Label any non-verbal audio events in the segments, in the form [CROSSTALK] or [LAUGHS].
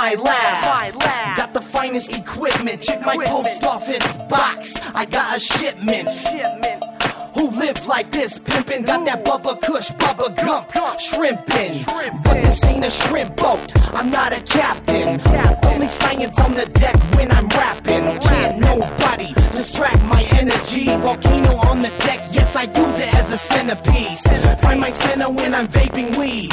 my lab. Got the finest equipment. Check my post office box. I got a shipment. Who live like this, pimpin'? Got that Bubba Kush, Bubba Gump, shrimpin'. But this ain't a shrimp boat, I'm not a captain. Only science on the deck when I'm rapping. Can't nobody distract my energy. Volcano on the deck, yes, I use it as a centerpiece. Find my center when I'm vaping weed.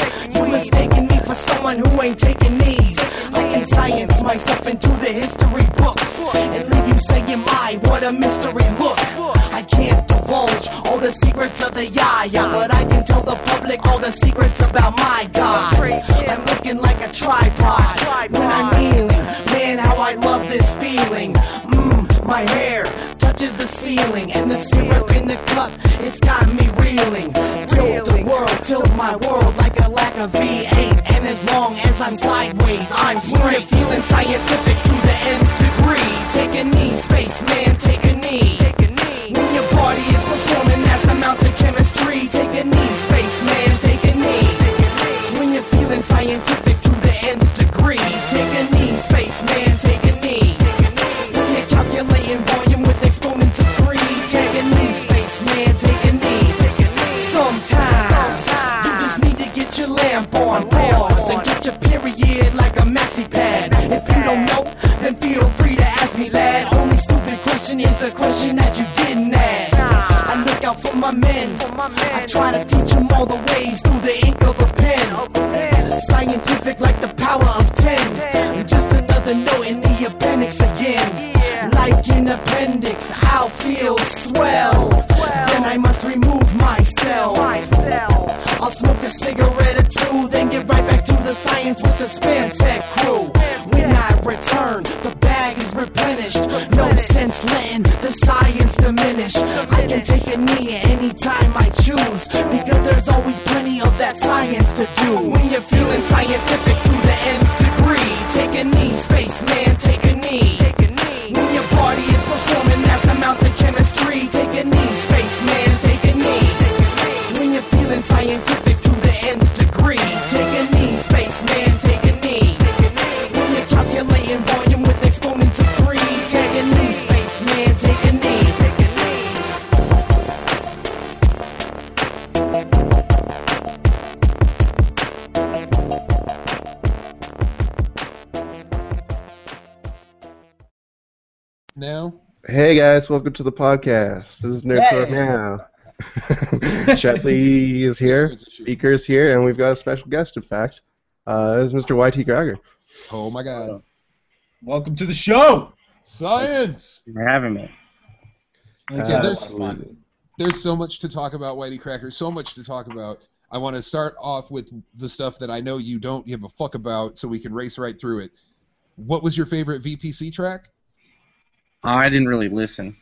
But I can tell the public all the secrets about my God. I'm looking like a tripod guys, welcome to the podcast. This is Nerdcore Now. [LAUGHS] Chadley is here, Beaker is here, and we've got a special guest, in fact. Uh, this is Mr. YTCracker. Oh my god. Welcome to the show. Science! for having me. Let's Yeah, there's- lot of fun. There's so much to talk about, Whitey Cracker. So much to talk about. I want to start off with the stuff that I know you don't give a fuck about, so we can race right through it. What was your favorite VPC track? Oh, I didn't really listen.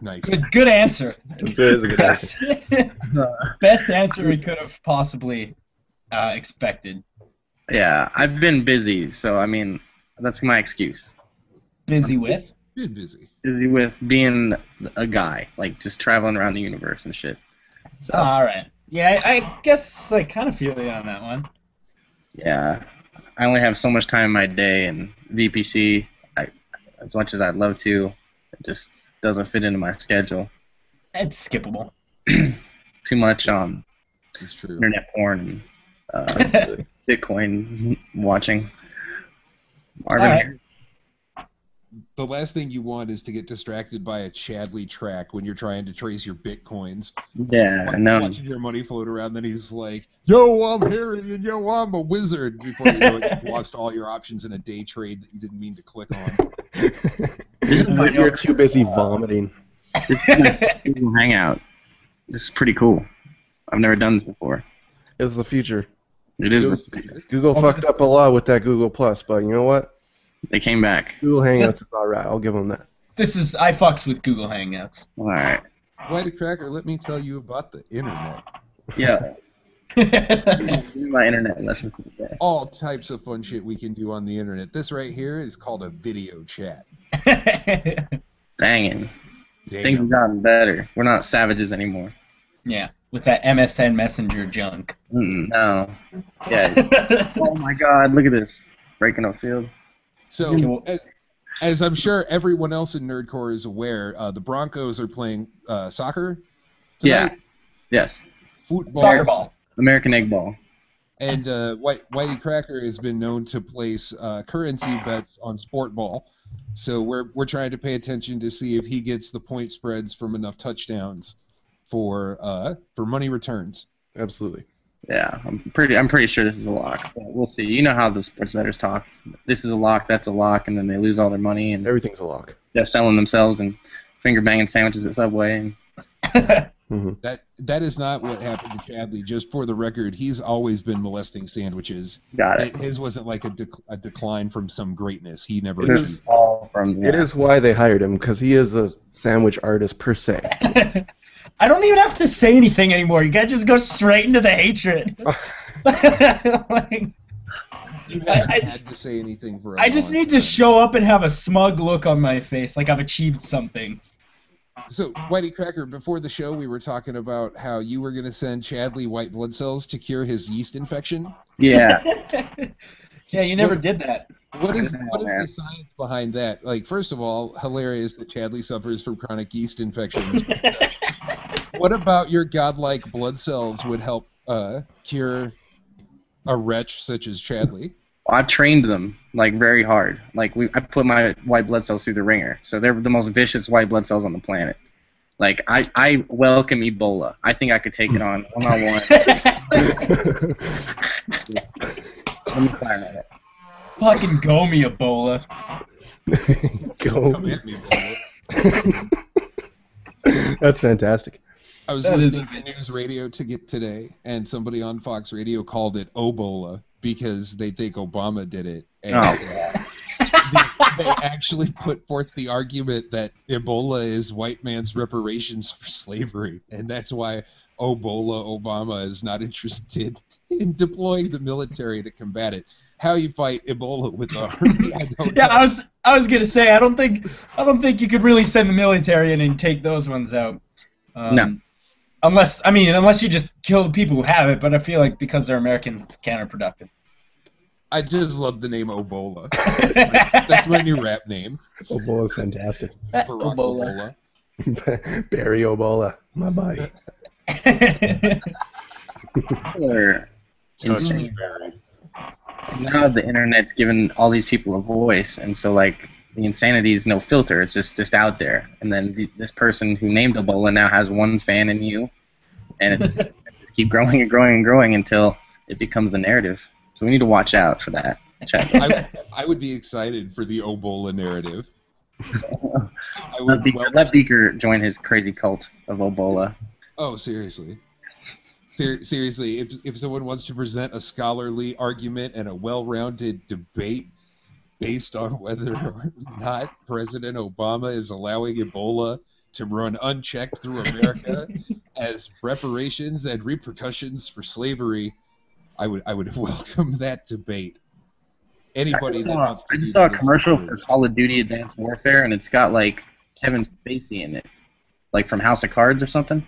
Nice. Good, good answer. It is a good Best, [LAUGHS] best answer we could have possibly uh, expected. Yeah, I've been busy, so I mean, that's my excuse. Busy with. Been busy. Busy with being a guy, like just traveling around the universe and shit. So All right. Yeah, I, I guess I kind of feel you on that one. yeah, I only have so much time in my day, and VPC, I, as much as I'd love to, it just doesn't fit into my schedule. It's skippable. [CLEARS THROAT] Too much um It's true. internet porn and uh, [LAUGHS] Bitcoin watching. Marvin, All right. The last thing you want is to get distracted by a Chadley track when you're trying to trace your bitcoins. yeah, Watch- no, Watching your money float around, then he's like, "Yo, I'm Harry, and yo, I'm a wizard." Before you know it, you've lost all your options in a day trade that you didn't mean to click on. [LAUGHS] this is my You're too busy vomiting. Google Hangout. This is pretty cool. I've never done this before. It's the future. It is. Goes- Google fucked up a lot with that Google Plus, but you know what? They came back. Google Hangouts is alright. I'll give them that. This is I fucks with Google Hangouts. All right. Whitey Cracker, let me tell you about the internet. Yeah. [LAUGHS] My internet lesson for the day. All types of fun shit we can do on the internet. This right here is called a video chat. [LAUGHS] Dangin'. Damn. Things have gotten better. We're not savages anymore. yeah, with that MSN Messenger junk. Mm-mm, no. Yeah. [LAUGHS] oh my God! Look at this. breaking up field. So, Okay, well- as, as I'm sure everyone else in Nerdcore is aware, uh, the Broncos are playing uh, soccer. Yeah. Yes. Football. Soccer ball. American egg ball. And uh, White, Whitey Cracker has been known to place uh, currency bets on sport ball. So we're we're trying to pay attention to see if he gets the point spreads from enough touchdowns for uh, for money returns. Absolutely. Yeah, I'm pretty. I'm pretty sure this is a lock. But we'll see. You know how the sports bettors talk. This is a lock. That's a lock, and then they lose all their money, and Everything's a lock. they're selling themselves and finger banging sandwiches at Subway. And [LAUGHS] hmm That that is not what happened to Chadley. Just for the record, he's always been molesting sandwiches. got it. It, his wasn't like a, dec- a decline from some greatness. He never. It is- all from. It is why they hired him because he is a sandwich artist per se. [LAUGHS] I don't even have to say anything anymore. You guys just go straight into the hatred. [LAUGHS] like, You I- haven't I had just- to say anything for. a I just long need to show up and have a smug look on my face, like I've achieved something. So, Whitey Cracker, before the show, we were talking about how you were going to send Chadley white blood cells to cure his yeast infection. Yeah. [LAUGHS] yeah, you never did that. What is what is the science behind that? Like, first of all, hilarious that Chadley suffers from chronic yeast infections. [LAUGHS] what about your godlike blood cells would help uh, cure a wretch such as Chadley? I've trained them like very hard. Like we, I put my white blood cells through the ringer, so they're the most vicious white blood cells on the planet. Like I, I welcome Ebola. I think I could take it on one on one. [LAUGHS] Let me fire at it. Fucking go me, Ebola. [LAUGHS] Go. Come at me, Ebola. [LAUGHS] That's fantastic. I was That is listening to news radio to get today, and somebody on Fox Radio called it Obola because they think Obama did it. And, Oh. they, they actually put forth the argument that Ebola is white man's reparations for slavery, and that's why Obola Obama is not interested in deploying the military to combat it. How you fight Ebola with the army, I don't [LAUGHS] Yeah, know. I was I was gonna say I don't think I don't think you could really send the military in and take those ones out. Um, No. Unless I mean, unless you just kill the people who have it, but I feel like because they're Americans, it's counterproductive. I just love the name Obola. [LAUGHS] That's my new rap name. Ebola is fantastic. Barack Ebola. Obola. [LAUGHS] Barry Ebola, my body. Or insane. Now the internet's given all these people a voice, and so like the insanity is no filter. It's just just out there. And then the, this person who named Ebola now has one fan in you, and it's [LAUGHS] just keep growing and growing and growing until it becomes the narrative. So we need to watch out for that. Check. I, I would be excited for the Obola narrative. I [LAUGHS] Let would Beaker, let Beaker join his crazy cult of Ebola. oh, seriously. Ser- seriously, if, if someone wants to present a scholarly argument and a well rounded debate based on whether [LAUGHS] or not President Obama is allowing Ebola to run unchecked through America [LAUGHS] as reparations and repercussions for slavery, I would I would [LAUGHS] welcome that debate. I Anybody just that saw, wants to I just saw a commercial for encouraged. Call of Duty Advanced Warfare, and it's got like Kevin Spacey in it, like from House of Cards or something.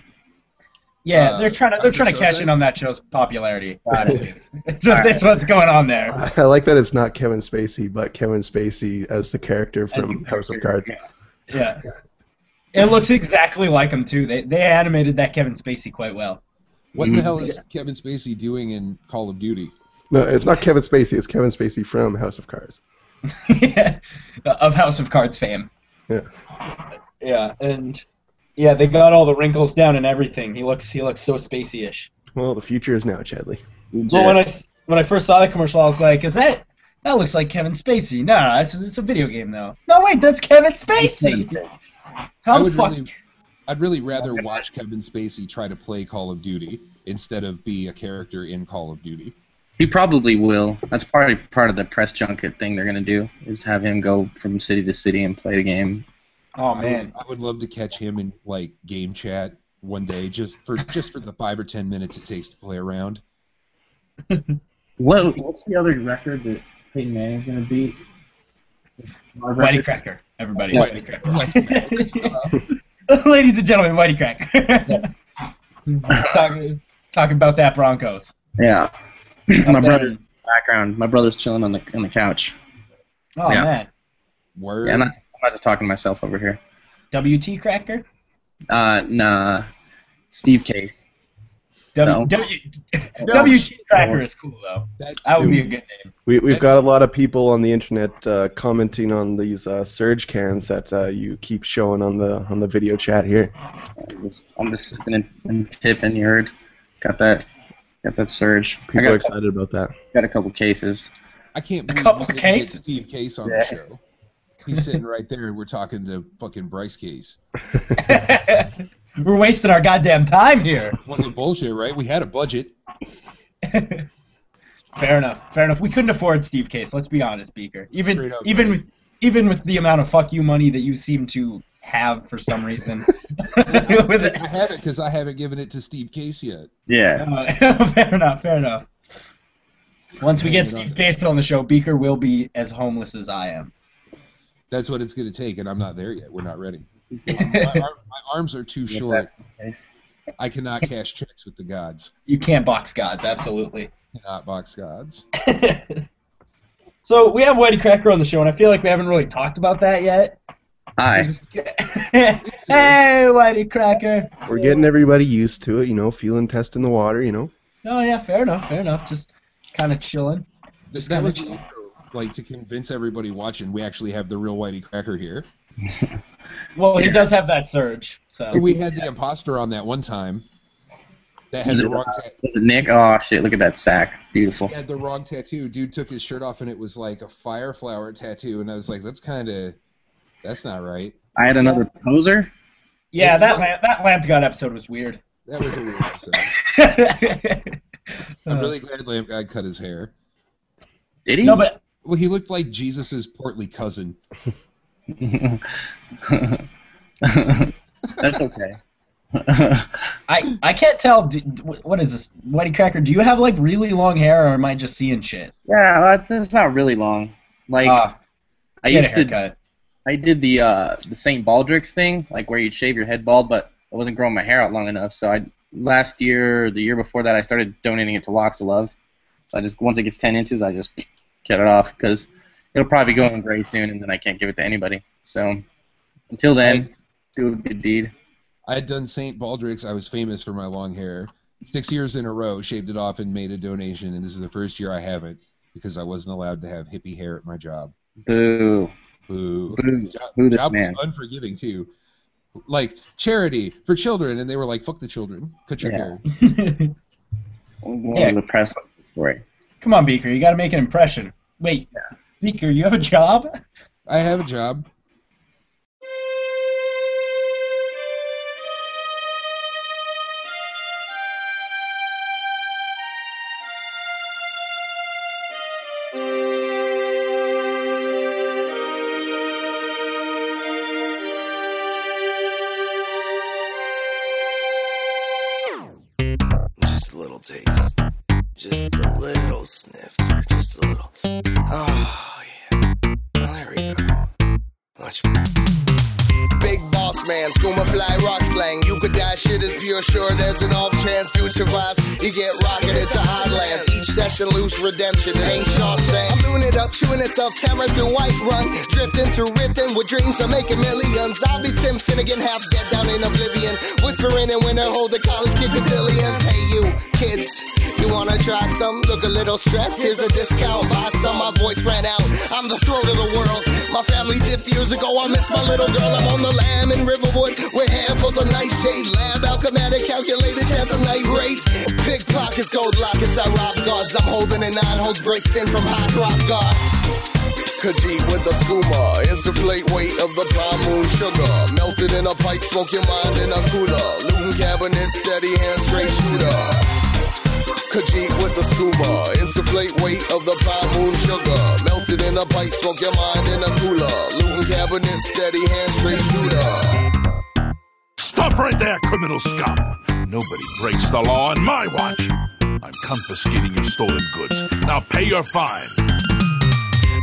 Yeah, Uh, they're trying to they're trying to cash in on that show's popularity. [LAUGHS] Got it. That's, what, that's what's going on there. I like that it's not Kevin Spacey, but Kevin Spacey as the character from the House of Cards. Yeah. It looks exactly like him too. They they animated that Kevin Spacey quite well. What Mhm. the hell is Kevin Spacey doing in Call of Duty? No, it's not Kevin Spacey. It's Kevin Spacey from House of Cards. [LAUGHS] yeah, of House of Cards fame. Yeah. Yeah, and yeah, they got all the wrinkles down and everything. He looks he looks so Spacey-ish. Well, the future is now, Chadley. Well, when I s- when I first saw the commercial, I was like, "Is that that looks like Kevin Spacey?" No, it's it's a video game though. No, wait, that's Kevin Spacey. How I the would fuck? really, I'd really rather watch Kevin Spacey try to play Call of Duty instead of be a character in Call of Duty. He probably will. That's probably part of the press junket thing they're gonna do is have him go from city to city and play the game. Oh I would, man, I would love to catch him in like game chat one day, just for just for the five or ten minutes it takes to play around. [LAUGHS] What What's the other record that Peyton Manning's gonna beat? Whitey Cracker, everybody, What? Whitey Cracker. [LAUGHS] Ladies and gentlemen, Whitey Cracker. [LAUGHS] talking talking about that Broncos. Yeah. Not my bad. brother's background. My brother's chilling on the on the couch. Oh Yeah. man, Word. Yeah, I'm not, I'm just talking to myself over here. WT Cracker. Uh, nah. Steve Case. W, No. w, No. WT Cracker is cool though. That- That would be a good name. We, we've That's- got a lot of people on the internet uh, commenting on these uh, surge cans that uh, you keep showing on the on the video chat here. I'm just, I'm just sipping and, and tipping. You heard? Got that? Got that surge. I People are a couple- excited about that. got a couple cases. I can't A believe couple we didn't cases. Steve Case on Yeah. the show. He's sitting right there, and we're talking to fucking Bryce Case. [LAUGHS] We're wasting our goddamn time here. [LAUGHS] Fucking bullshit, right? We had a budget. [LAUGHS] Fair enough. Fair enough. We couldn't afford Steve Case. Let's be honest, Beaker. Even up, even right. with even with the amount of fuck you money that you seem to have for some reason. with. I haven't because I haven't given it to Steve Case yet. Yeah. Uh, fair enough. Fair enough. Once we get Yeah, you know. Steve Case on the show, Beaker will be as homeless as I am. That's what it's going to take, and I'm not there yet. We're not ready. [LAUGHS] My, ar- my arms are too If short. that's the. I cannot cash checks with the gods. You can't box gods, absolutely. Cannot box gods. [LAUGHS] so we have Whitey Cracker on the show, and I feel like we haven't really talked about that yet. Hi. [LAUGHS] hey, Whitey Cracker. We're getting everybody used to it, you know, feeling testing the water, you know. Oh yeah, fair enough, fair enough. Just kind of chilling. Just that kinda was the intro. Like to convince everybody watching, we actually have the real Whitey Cracker here. [LAUGHS] Well, he does have that surge, so We had the imposter on that one time. That had the wrong, uh, was it Nick? Oh shit! Look at that sack. Beautiful. he had the wrong tattoo. Dude took his shirt off and it was like a fire flower tattoo, and I was like, that's kind of, that's not right. I had another poser. yeah, that lamp, that lamp god episode was weird. That was a weird episode. [LAUGHS] I'm really glad Lamp God cut his hair. Did he? no, but Well, he looked like Jesus's portly cousin. [LAUGHS] That's okay. [LAUGHS] I I can't tell. Do, what is this, Whitey Cracker? Do you have like really long hair, or am I just seeing shit? yeah, well, it's not really long. Like Ah, I get a used to. I did the uh, the St. Baldrick's thing, like where you'd shave your head bald, but I wasn't growing my hair out long enough. So I last year, the year before that, I started donating it to Locks of Love. So I just once it gets ten inches, I just cut it off because it'll probably go going gray soon, and then I can't give it to anybody. So until then, do a good deed. I had done St. Baldrick's. I was famous for my long hair. Six years in a row, shaved it off and made a donation, and this is the first year I haven't because I wasn't allowed to have hippie hair at my job. Boo, Boo. boo, Job, boo this job was unforgiving too. Like charity for children, and they were like, "Fuck the children, cut your Yeah. hair." [LAUGHS] I'm Yeah. the press story. Come on, Beaker. You got to make an impression. Wait, Beaker, you have a job? I have a job. Session loose redemption, it ain't Shawshank. I'm doing it up, chewing itself, camera through white run. Drifting through Rifting with dreams of making millions. I'll be Tim Finnegan, half dead down in oblivion. Whispering in winter, hold the college kick cotillions. Hey you, kids, you wanna try some? Look a little stressed, here's a discount. Buy some, my voice ran out. I'm the throat of the world. My family dipped years ago, I miss my little girl. I'm on the lam in Riverwood with handfuls of nightshade. Lab alchematic, calculated chance of night rates. Pickpockets, gold lockets, I rob holding nine holds breaks in from hot rock guard. Khajiit with the skooma. Insuflate weight of the palm moon sugar. Melted in a pipe, smoke your mind in a cooler. Looting cabinet, steady hand, straight shooter. Khajiit with the skooma. Insuflate weight of the palm moon sugar. Melted in a pipe, smoke your mind in a cooler. Looting cabinet, steady hand, straight shooter. Stop right there, criminal scum! Nobody breaks the law on my watch. I'm confiscating your stolen goods. Now pay your fine.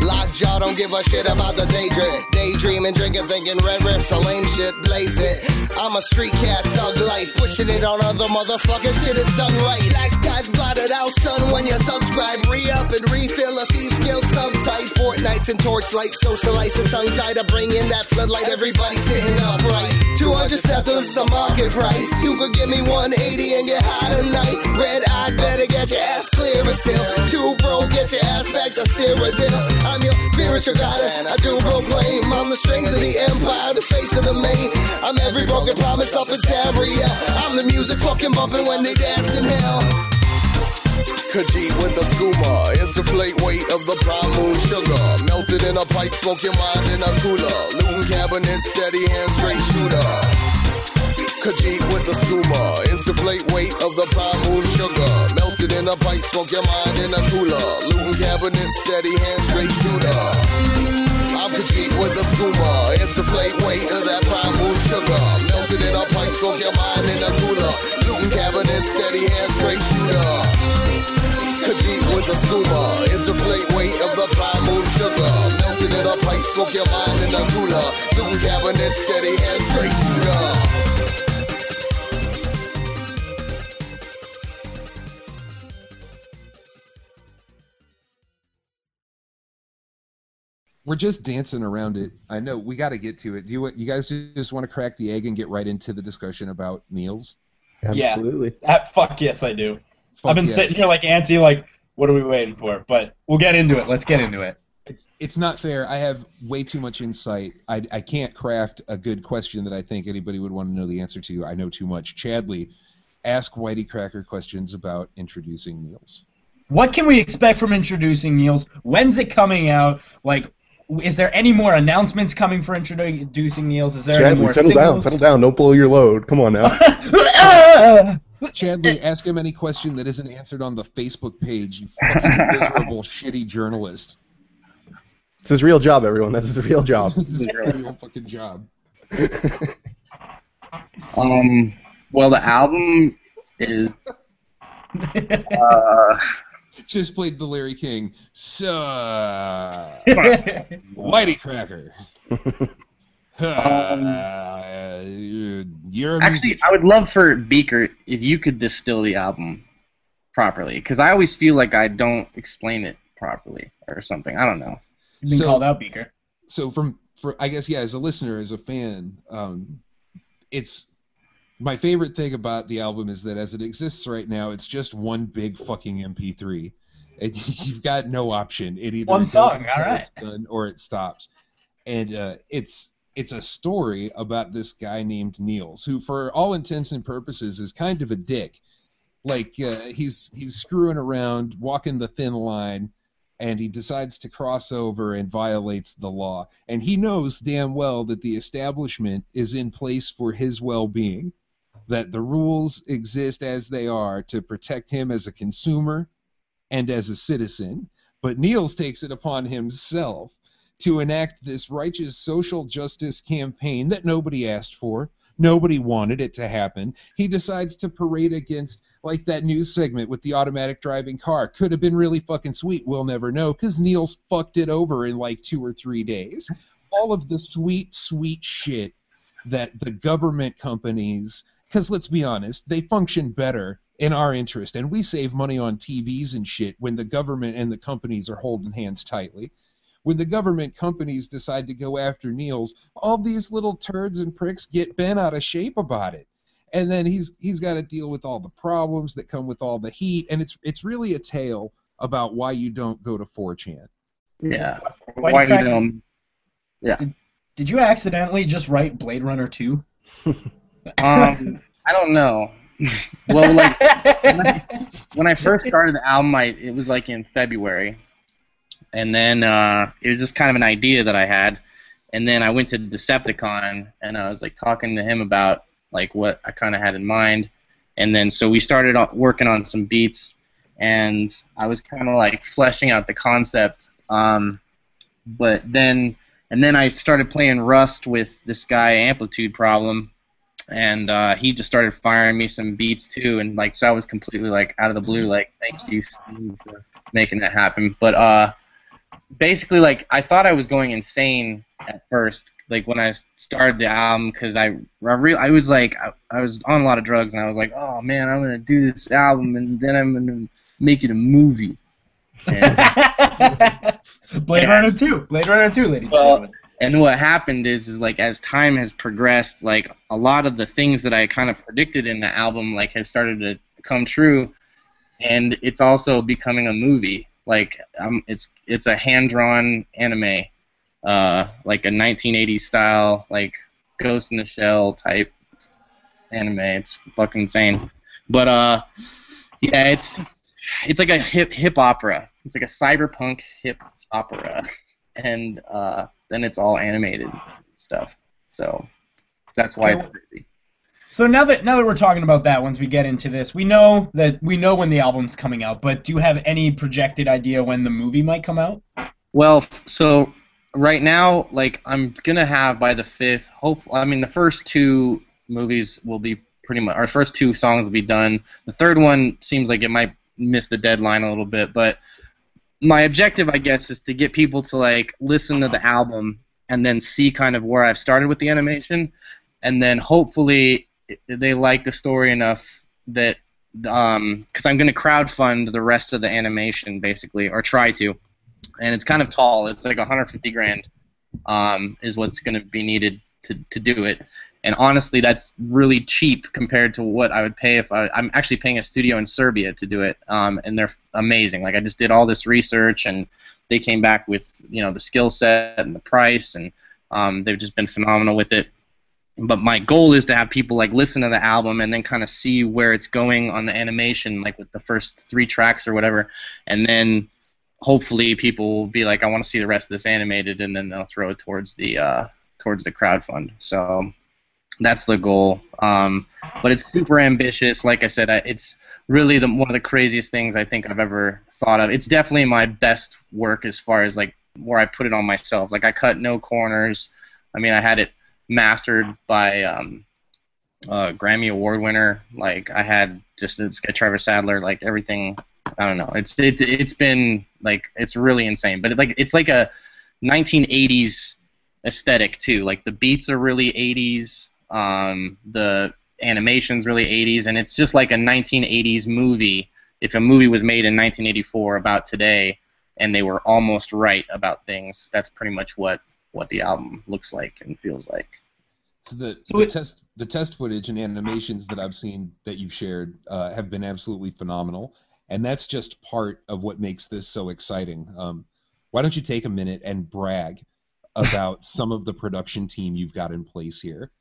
Lockjaw don't give a shit about the daydream. Daydreaming, drinking, thinking red rips, so lame shit, blaze it. I'm a street cat, thug life, pushing it on other motherfuckers. Shit is done right. Black skies blotted out, son. When you subscribe, re up and refill a thief's guilt subtype. Fortnights and torchlight, socialites and tongue tied to bring in that floodlight. Everybody sitting upright. 200 settlers the market price. You could give me 180 and get high tonight. Red eye, better get your ass clear as still. Two bro, get your ass back to Cyrodiil. I'm your spiritual god and I do proclaim. I'm the strength of the empire, the face of the main. I'm every broken promise up in Tamriel. I'm the music fucking bumping when they dance in hell. Khajiit with the skooma. It's the flake weight of the prime moon sugar. Melted in a pipe, smoke your mind in a cooler. Looting cabinet, steady hand, straight shooter. Khajiit with the skooma. Flake weight of the prime moon sugar. Melted in a pipe, smoke your mind in a cooler. Looting cabinet, steady hand, straight shooter. I'm Khajiit with the skooma. Flake weight of that prime moon sugar. Melted in a pipe, smoke your mind in a cooler. Looting cabinet, steady hand, straight shooter. Khajiit with the skooma. Flake weight of the prime moon sugar. Melted in a pipe, smoke your mind in a cooler. Looting cabinet, steady hand, straight We're just dancing around it. I know we got to get to it. Do you you guys just want to crack the egg and get right into the discussion about Neals? Yeah. Absolutely. Ah, fuck yes, I do. Fuck I've been yes. sitting here like antsy, like, what are we waiting for? But we'll get into it. Let's get into it. It's it's not fair. I have way too much insight. I I can't craft a good question that I think anybody would want to know the answer to. I know too much. Chadley, ask Whitey Cracker questions about Introducing Neals. What can we expect from Introducing Neals? When's it coming out? Like, is there any more announcements coming for Introducing Neals? Is there any Chadley, more settle down, settle down. Don't blow your load. Come on now. [LAUGHS] Chadley, ask him any question that isn't answered on the Facebook page. You fucking [LAUGHS] miserable, shitty journalist. it's his real job, everyone. That's his real job. [LAUGHS] This is a real fucking job. Um, well, the album is. Uh, Just played the Larry King. So, [LAUGHS] Whitey Cracker. [LAUGHS] Uh, you're a actually, I would love for Beaker if you could distill the album properly, because I always feel like I don't explain it properly or something. I don't know. You've been So- called out, Beaker. so from for I guess yeah, as a listener, as a fan, um, it's my favorite thing about the album is that as it exists right now, it's just one big fucking MP3. And [LAUGHS] you've got no option. It either One song, all right. it's done or it stops. And uh, it's it's a story about this guy named Neals, who, for all intents and purposes, is kind of a dick. Like uh, he's he's screwing around, walking the thin line, and he decides to cross over and violates the law. And he knows damn well that the establishment is in place for his well being, that the rules exist as they are to protect him as a consumer and as a citizen. But Neals takes it upon himself to enact this righteous social justice campaign that nobody asked for. Nobody wanted it to happen. He decides to parade against, like that news segment with the automatic driving car. Could have been really fucking sweet. We'll never know because Neals fucked it over in like two or three days. All of the sweet, sweet shit that the government companies, because let's be honest, they function better in our interest. And we save money on TVs and shit when the government and the companies are holding hands tightly when the government companies decide to go after Neals, all these little turds and pricks get bent out of shape about it. And then he's he's got to deal with all the problems that come with all the heat, and it's it's really a tale about why you don't go to 4chan. Yeah. Why Why do you do crack- them? Did you accidentally just write Blade Runner 2? [LAUGHS] Um, I don't know. well, like when I first started the album, I it was like in February, and then uh, it was just kind of an idea that I had, and then I went to Decepticon and I was like talking to him about like what I kind of had in mind, and then so we started working on some beats, and I was kind of like fleshing out the concept, um, but then and then I started playing Rust with this guy Amplitude Problem, and uh, he just started firing me some beats too, and like so I was completely like out of the blue, like thank you Steve, for making that happen. But uh, basically like I thought I was going insane at first, like when I started the album, because I I, re- I was like I, I was on a lot of drugs and I was like, oh man, I'm gonna do this album and then I'm gonna make it a movie. [LAUGHS] Blade Runner 2. Blade Runner 2, ladies and gentlemen. And what happened is is like as time has progressed like a lot of the things that i kind of predicted in the album like have started to come true. And it's also becoming a movie. Like um, it's it's a hand drawn anime uh like a 1980s style like ghost in the shell type anime. It's fucking insane. But uh yeah it's it's like a hip hip opera. It's like a cyberpunk hip opera and uh, then it's all animated stuff. So that's why it's crazy. So now that now that we're talking about that, once we get into this, we know that we know when the album's coming out. But do you have any projected idea when the movie might come out? Well, so right now, like I'm gonna have by the fifth. Hope I mean the first two movies will be pretty much. Our first two songs will be done. The third one seems like it might miss the deadline a little bit, but my objective, I guess, is to get people to like listen to the album and then see kind of where I've started with the animation, and then hopefully they like the story enough that um because I'm gonna crowdfund the rest of the animation basically or try to, and it's kind of tall. It's like 150 grand um is what's gonna be needed to to do it. And honestly, that's really cheap compared to what I would pay if I, I'm actually paying a studio in Serbia to do it, um, and they're amazing. Like I just did all this research, and they came back with you know the skill set and the price, and um, they've just been phenomenal with it. But my goal is to have people like listen to the album and then kind of see where it's going on the animation, like with the first three tracks or whatever, and then hopefully people will be like, I want to see the rest of this animated, and then they'll throw it towards the uh, towards the crowdfund. So that's the goal. Um, but it's super ambitious. Like I said, it's really the, one of the craziest things I think I've ever thought of. It's definitely my best work as far as like where I put it on myself. Like I cut no corners. I mean, I had it mastered by um, uh, Grammy Award winner. Like I had just it's Trevor Sadler. Like everything. I don't know. It's it, it's been like it's really insane. But it, like it's like a 1980s aesthetic too. Like the beats are really 80s. Um, the animation's really 80s, and it's just like a 1980s movie. If a movie was made in 1984 about today, and they were almost right about things, that's pretty much what what the album looks like and feels like. So the, So the it- test the test footage and animations that I've seen that you've shared uh, have been absolutely phenomenal, and that's just part of what makes this so exciting. Um, why don't you take a minute and brag about some of the production team you've got in place here?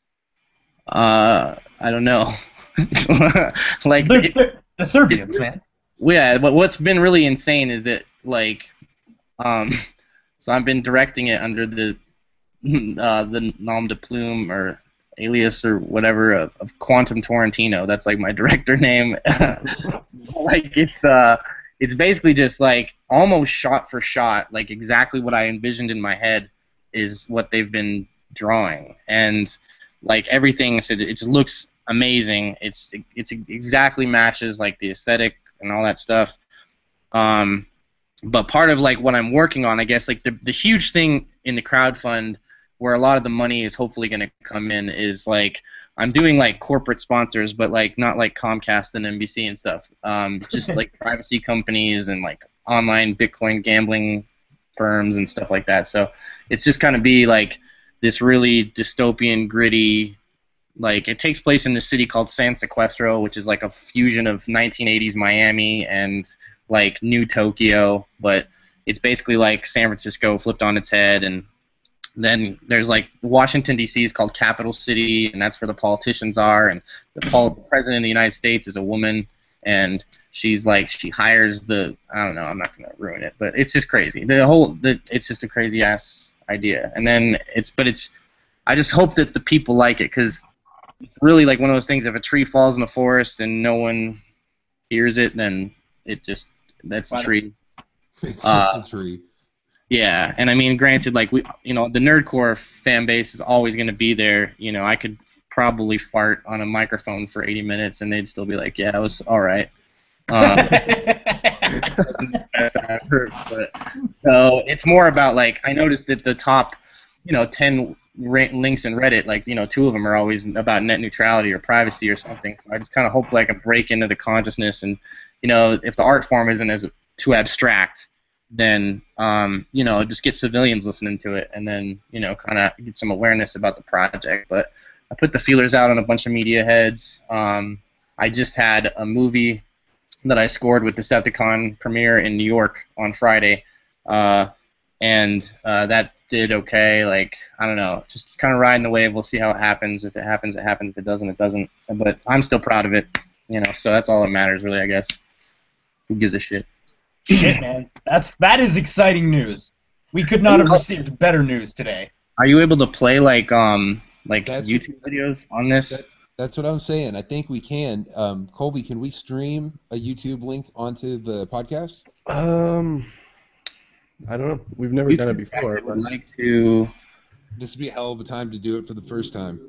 Uh, I don't know. [LAUGHS] like They're, they're the Serbians, man. yeah, but what's been really insane is that like, um, [LAUGHS] so I've been directing it under the [LAUGHS] uh, the nom de plume or alias or whatever of, of Quantum Torrentino. That's like my director name. like it's uh, it's basically just like almost shot for shot, like exactly what I envisioned in my head is what they've been drawing, and like everything, so it just looks amazing. It's it's exactly matches like the aesthetic and all that stuff. Um, but part of like what I'm working on, I guess, like the the huge thing in the crowdfund, where a lot of the money is hopefully going to come in, is like I'm doing like corporate sponsors, but like not like Comcast and NBC and stuff. Um, just [LAUGHS] like privacy companies and like online Bitcoin gambling firms and stuff like that. So it's just kind of be like this really dystopian, gritty. Like it takes place in this city called San Sequestro, which is like a fusion of 1980s Miami and like New Tokyo, but it's basically like San Francisco flipped on its head and then there's like Washington D.C. is called Capital City, and that's where the politicians are. And the president of the United States is a woman, and she's like she hires the I don't know. I'm not gonna ruin it, but it's just crazy. The whole the it's just a crazy ass idea. And then it's but it's I just hope that the people like it because it's really like one of those things. If a tree falls in the forest and no one hears it, then it just that's the tree. [LAUGHS] It's Uh, just a tree. Yeah, and I mean, granted, like we, you know, the nerdcore fan base is always going to be there. You know, I could probably fart on a microphone for 80 minutes, and they'd still be like, "Yeah, it was all right." Uh, heard, but so it's more about like I noticed that the top, you know, ten ra- links in Reddit, like you know, two of them are always about net neutrality or privacy or something. So I just kind of hope like a break into the consciousness, and you know, if the art form isn't as too abstract, then um, you know, just get civilians listening to it, and then you know, kind of get some awareness about the project. But I put the feelers out on a bunch of media heads. Um, I just had a movie that I scored with Decepticon premiere in New York on Friday, uh, and uh, that did okay. Like I don't know, just kind of riding the wave. We'll see how it happens. If it happens, it happens. If it doesn't, it doesn't. But I'm still proud of it. You know, so that's all that matters, really. I guess. Who gives a shit? Shit, man. That's that is exciting news. We could not have received better news today. Are you able to play like um like That's- YouTube videos on this? That's, that's what I'm saying. I think we can. Um, Colby, can we stream a YouTube link onto the podcast? Um, I don't know. We've never done it before. I would like to. This would be a hell of a time to do it for the first time.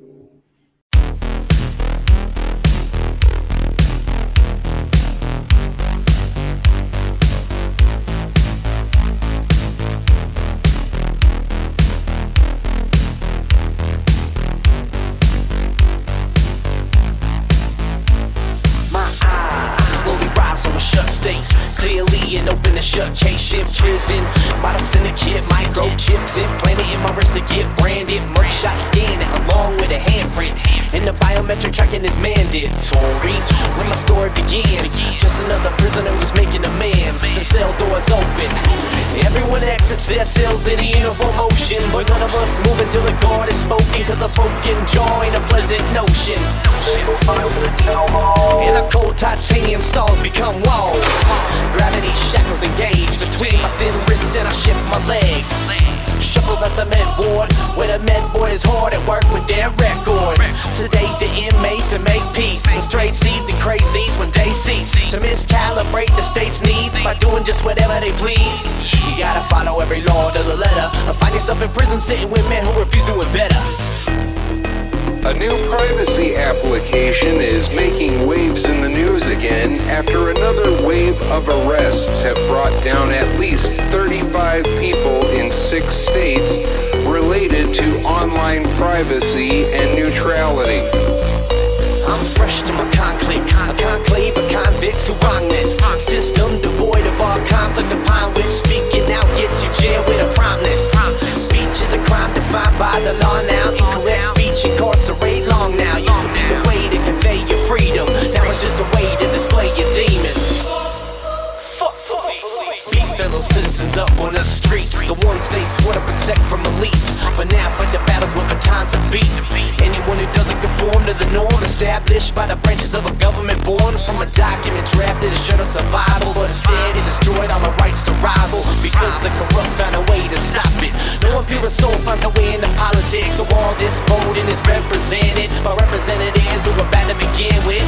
Ship prison. By the syndicate, microchips implanted in my wrist to get branded. Mugshot scanning along with a handprint. Biometric tracking is mandatory. When my story begins, just another prisoner who's making amends. The cell doors open. Everyone exits their cells in a uniform motion. But none of us move until the guard is spoken. Cause a spoken jaw ain't a pleasant notion. In a cold titanium stalls become walls. Gravity shackles engage between my thin wrists and I shift my legs. Shuffle past the med ward, where the med board is hard at work with their record. Sedate the inmates and make peace. And straight seeds and crazies when they cease to miscalibrate the state's needs by doing just whatever they please. You gotta follow every law to the letter, or find yourself in prison sitting with men who refuse doing better. A new privacy application is making waves in the news again after another wave of arrests have brought down at least 35 people in six states related to online privacy and neutrality. I'm fresh to my conclave, a conclave of convicts who wrong this system devoid of all conflict upon which speaking out gets you jailed with a promise. Crime by the law now. Incorrect speech incarcerate citizens up on the streets, the ones they swore to protect from elites. But now fight the battles with batons and beat. Anyone who doesn't conform to the norm established by the branches of a government born from a document drafted to shut us survival, but instead it destroyed all the rights to rival because the corrupt found a way to stop it. No impure soul finds their way into politics, so all this voting is represented by representatives who were bad to begin with.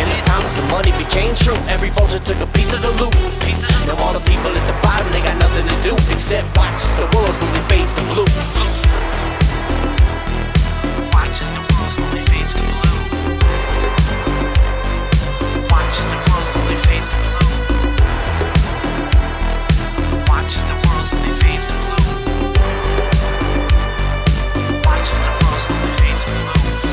And the promise of money became true. Every vulture took a piece of the loot. Now all the people at the bottom, they got nothing to do except watch the world slowly fades to blue. Watch as the world slowly fades to blue. Watch as the world slowly fades to blue. Watch as the world slowly fades to blue. Watch as the world slowly fades to blue.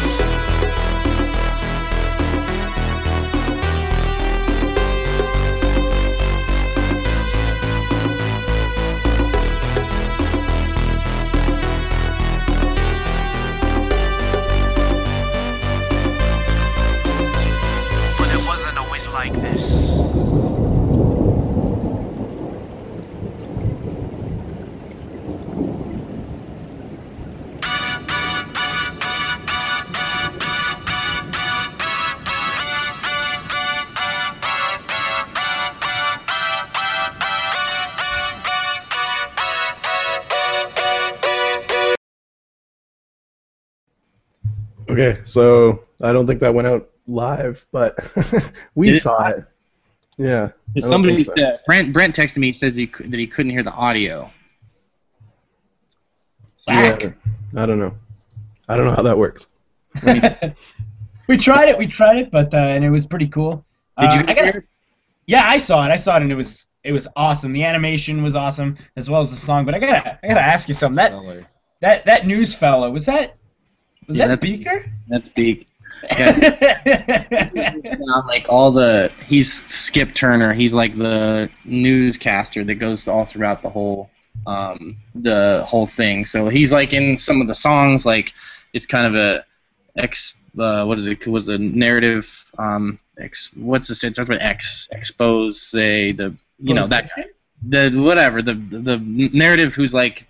Okay, so I don't think that went out live, but [LAUGHS] we it? saw it. Yeah. Somebody, so. uh, Brent, Brent texted me. Says he that he couldn't hear the audio. Yeah, I don't know. I don't know how that works. [LAUGHS] [LAUGHS] we tried it. We tried it, but uh, and it was pretty cool. Did Uh, you I gotta, hear? Yeah, I saw it. I saw it, and it was it was awesome. The animation was awesome as well as the song. But I gotta I gotta ask you something. That that that news fellow was that was Yeah, that that's- Beaker? That's big. [LAUGHS] Now, like all the he's Skip Turner. He's like the newscaster that goes all throughout the whole um the whole thing. So he's like in some of the songs. Like it's kind of a ex. Uh, what is it? Was a narrative. Um, ex. What's this? It starts with X. Expose. Say the. You know that guy. The whatever. The the narrative. Who's like.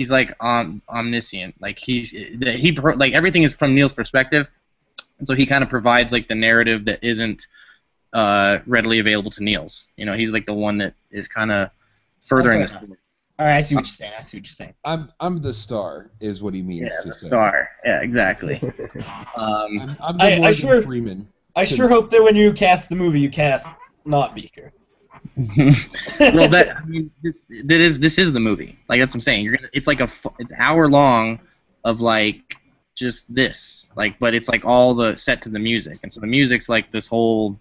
He's like om- omniscient. Like he's the, he pro- like everything is from Neals' perspective and so he kind of provides like the narrative that isn't uh, readily available to Neals. You know, he's like the one that is kind of furthering Okay. this. All right, I see what you're saying. I see what you're saying. I'm I'm the star, is what he means Yeah, to the say. star. Yeah, exactly. um, [LAUGHS] I'm, I'm the I- I Morgan swear- Freeman. I sure hope that when you cast the movie, you cast not Beaker. [LAUGHS] well, that I mean, this, that is this is the movie. Like that's what I'm saying. You're gonna. It's like a it's hour long of like just this. Like, but it's like all the set to the music, and so the music's like this whole.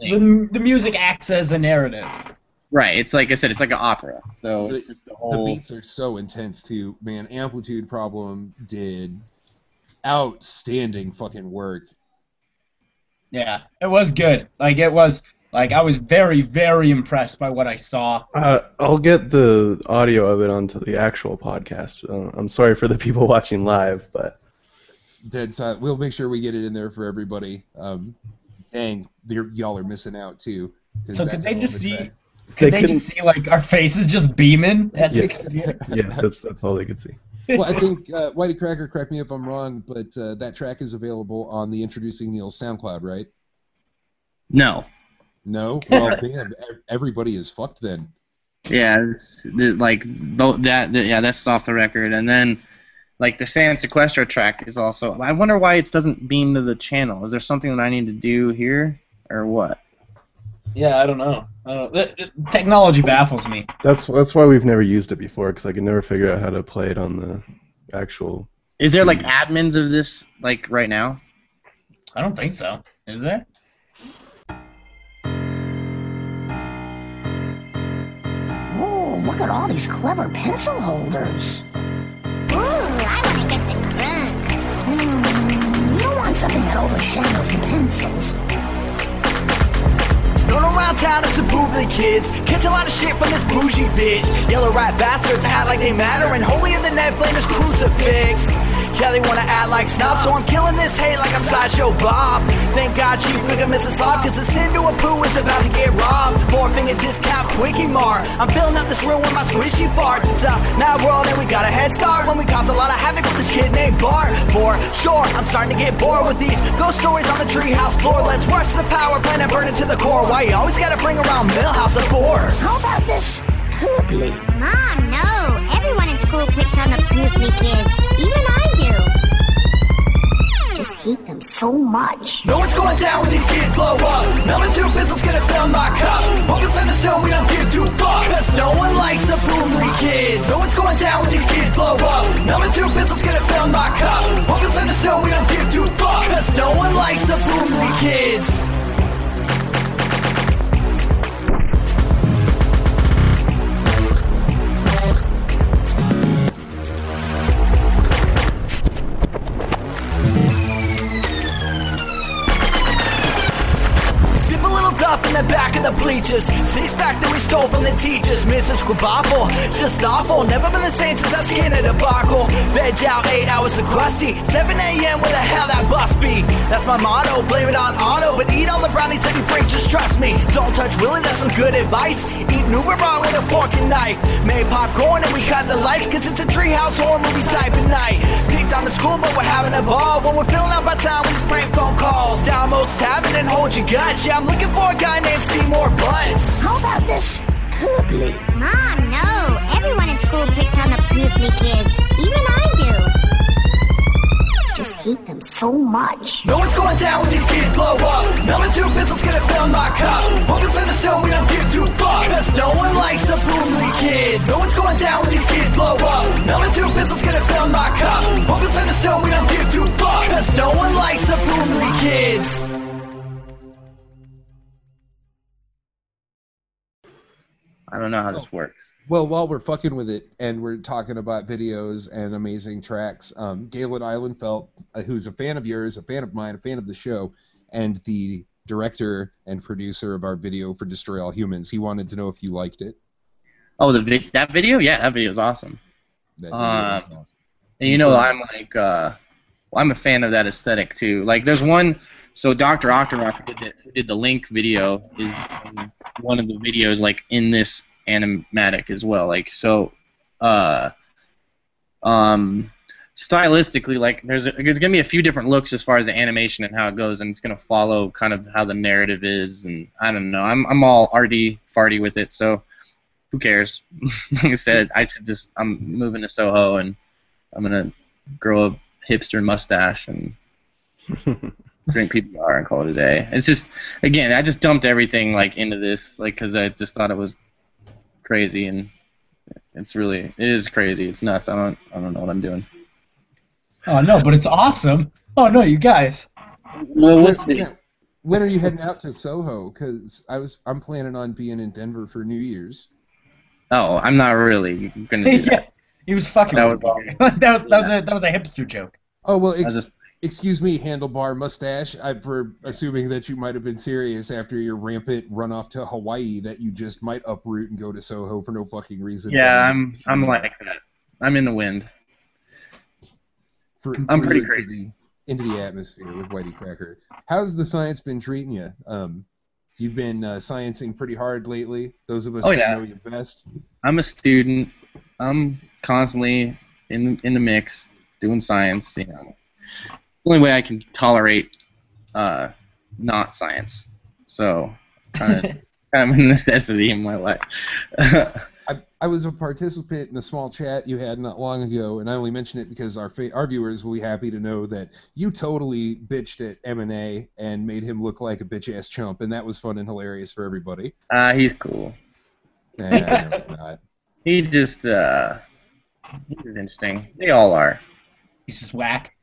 The, the music acts as a narrative. Right. It's like I said. It's like an opera. So The- it's just the The beats are so intense too, man. Amplitude Problem did outstanding fucking work. Yeah, it was good. Like it was. Like I was very, very impressed by what I saw. Uh, I'll get the audio of it onto the actual podcast. Uh, I'm sorry for the people [LAUGHS] watching live, but Dead silent. We'll make sure we get it in there for everybody. Um, dang, they're- y'all are missing out too. So could they just see? track. Could They they, just see like our faces just beaming at the Yeah. computer? [LAUGHS] yeah, that's that's all they could see. well, I think uh, YTCracker, correct me if I'm wrong, but uh, that track is available on the Introducing Neals SoundCloud, right? No. No. [LAUGHS] Well, damn, everybody is fucked then. Yeah, it's the, like both that. The, yeah, that's off the record, and then like the San Sequestro track is also. I wonder why it doesn't beam to the channel. Is there something that I need to do here, or what? Yeah, I don't know. I don't the, the technology baffles me. That's that's why we've never used it before because I could never figure out how to play it on the actual. Is there like admins of this like right now? I don't think so. Is there? Look at all these clever pencil holders. Ooh, I want to get the. Hmm, you don't want something that overshadows the pencils. Known around town the boobly kids. Catch a lot of shit from this bougie bitch. Yellow rat bastards act like they matter, and holier than that flame is crucifix. Yeah, they wanna act like snobs, so I'm killing this hate like I'm Sideshow Bob. Thank God you figure Mrs. Slob, cause the sin to a poo is about to get robbed. Four finger discount quickie mart. I'm filling up this room with my squishy farts. It's a mad world, and we got a head start when we cause a lot of havoc with this kid named Bart. For sure, I'm starting to get bored with these ghost stories on the treehouse floor. Let's rush the power plant and burn it to the core. Why you always gotta bring around Milhouse at four? How about this pooply? Mom, no. School picks on the kids. Even I do. Just hate them so much. Know what's going down when these kids blow up. Number two pencil's gonna fill my cup. Hope it's understood we don't give two fucks. Cause no one likes the boomly kids. Know what's going down when these kids blow up. Number two pencil's gonna fill my cup. Hope it's understood we don't give two fucks. Cause no one likes the boomly kids. The bleachers. Six pack that we stole from the teachers. Mrs. Krabappel, just awful. Never been the same since I skinned a debacle. Veg out eight hours of crusty. 7 a.m. where the hell that bus be? That's my motto. Blame it on auto, but eat all the brownies that you bring. Just trust me. Don't touch Willie, that's some good advice. Eat Uber raw with a fork and knife. Made popcorn and we cut the lights, cause it's a treehouse horror movie type of night. Picked on the school, but we're having a ball. When we're filling up our time with these prank phone calls. Down most tavern and hold your gut. Yeah, I'm looking for a guy named Seymour Butts. How about this pooply? Mom, no. Everyone in school picks on the poopy kids. Even I do. Just hate them so much. No one's going down when these kids blow up. Number two pencil's gonna fill my cup. Hope it's understood we don't give two fucks. Cause no one likes the boomly kids. No one's going down when these kids blow up. Number two pencil's gonna fill my cup. Hope it's understood we don't give two fucks. Cause no one likes the boomly kids. I don't know how this works. Well, while we're fucking with it and we're talking about videos and amazing tracks, um, Galen Islandfelt, uh, who's a fan of yours, a fan of mine, a fan of the show, and the director and producer of our video for Destroy All Humans, he wanted to know if you liked it. Oh, the vid- that video? Yeah, that video is awesome. That Um, was awesome. And you know, I'm like, uh, well, I'm a fan of that aesthetic too. Like, there's one. So Dr. Ockenrock who did the, did the Link video is one of the videos like in this animatic as well. Like, so, uh, um, stylistically, like, there's a, there's gonna be a few different looks as far as the animation and how it goes, and it's gonna follow kind of how the narrative is, and I don't know. I'm I'm all arty farty with it, so who cares? [LAUGHS] like I said, I should just I'm moving to Soho and I'm gonna grow a hipster mustache and [LAUGHS] drink PBR and call it a day. It's just again, I just dumped everything like into this, like because I just thought it was crazy and it's really it is crazy. It's nuts. I don't I don't know what I'm doing. Oh no, but it's awesome. Oh no, you guys. Well, we'll see. When are you heading out to Soho? Because I was I'm planning on being in Denver for New Year's. Oh, I'm not really gonna do [LAUGHS] yeah, he was fucking. That was [LAUGHS] that was that was a that was a hipster joke. Oh well, ex- just excuse me, handlebar mustache. I, for assuming that you might have been serious after your rampant run off to Hawaii that you just might uproot and go to Soho for no fucking reason. yeah, I'm I'm like that. I'm in the wind. For, I'm pretty into crazy. The, into the atmosphere with YTCracker. How's the science been treating you? Um, you've been uh, sciencing pretty hard lately. Those of us Oh, who yeah. know you best. I'm a student. I'm constantly in in the mix doing science. You know, only way I can tolerate uh, not science. So kind of [LAUGHS] kind of a necessity in my life. I, I was a participant in a small chat you had not long ago, and I only mention it because our fa- our viewers will be happy to know that you totally bitched at M and A and made him look like a bitch ass chump, and that was fun and hilarious for everybody. uh, he's cool. Nah, no, it's not. He just uh, he's interesting. They all are. He's just whack.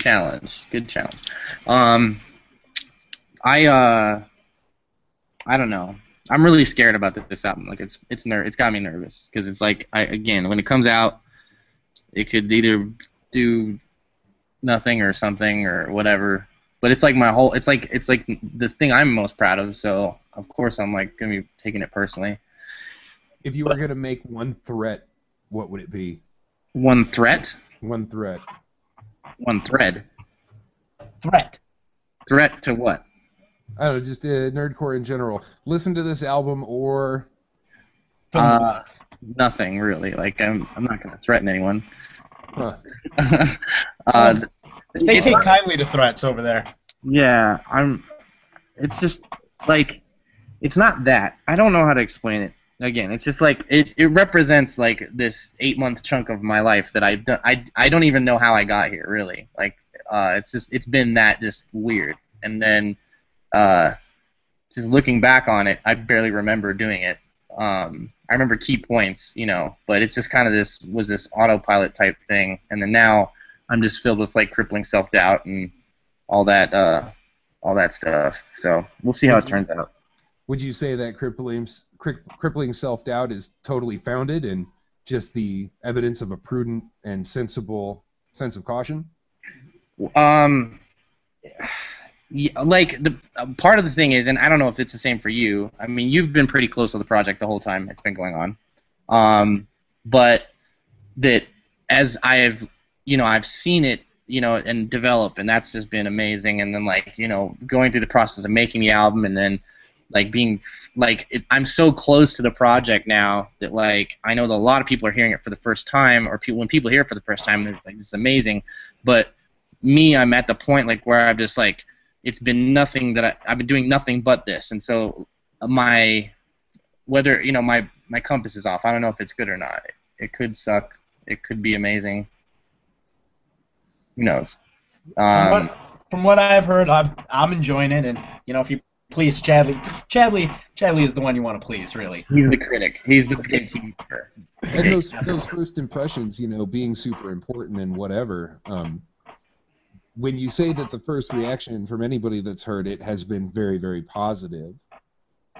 Challenge. Good challenge. Um, I uh, I don't know. I'm really scared about this album. Like it's it's ner- it's got me nervous because it's like I again when it comes out, it could either do nothing or something or whatever. But it's like my whole. It's like it's like the thing I'm most proud of. So of course I'm like gonna be taking it personally. If you were gonna make one threat, what would it be? One threat, One threat. One thread. Threat. Threat to what? I don't know, just uh, nerdcore in general. Listen to this album, or Uh, nothing really. Like I'm I'm not gonna threaten anyone. huh, [LAUGHS] uh, They it's take not- kindly to threats over there. yeah, I'm. It's just like it's not that. I don't know how to explain it. Again, it's just like it, it represents like this eight month chunk of my life that I've done. I, I don't even know how I got here really. Like uh, it's just it's been that just weird. And then uh, just looking back on it, I barely remember doing it. Um, I remember key points, you know, but it's just kind of this was this autopilot type thing, and then now I'm just filled with like crippling self doubt and all that uh, all that stuff. So we'll see how it turns out. Would you say that crippling crippling self doubt is totally founded and just the evidence of a prudent and sensible sense of caution? Um, yeah, like the uh, part of the thing is, and I don't know if it's the same for you. I mean, you've been pretty close to the project the whole time it's been going on. Um, but that as I have, you know, I've seen it, you know, and develop, and that's just been amazing. And then like, you know, going through the process of making the album, and then like being like, it, I'm so close to the project now that like I know that a lot of people are hearing it for the first time, or people when people hear it for the first time, they're like, this is amazing. But me, I'm at the point like where I'm just like, it's been nothing that I, I've been doing nothing but this, and so my whether you know my my compass is off. I don't know if it's good or not. It, it could suck. It could be amazing. Who knows? From, Um, what, from what I've heard, I'm I'm enjoying it, and you know if you please Chadley, Chadley, Chadley is the one you want to please, really. he's the critic. He's the gatekeeper. And those those first impressions, you know, being super important and whatever. Um, when you say that the first reaction from anybody that's heard it has been very, very positive,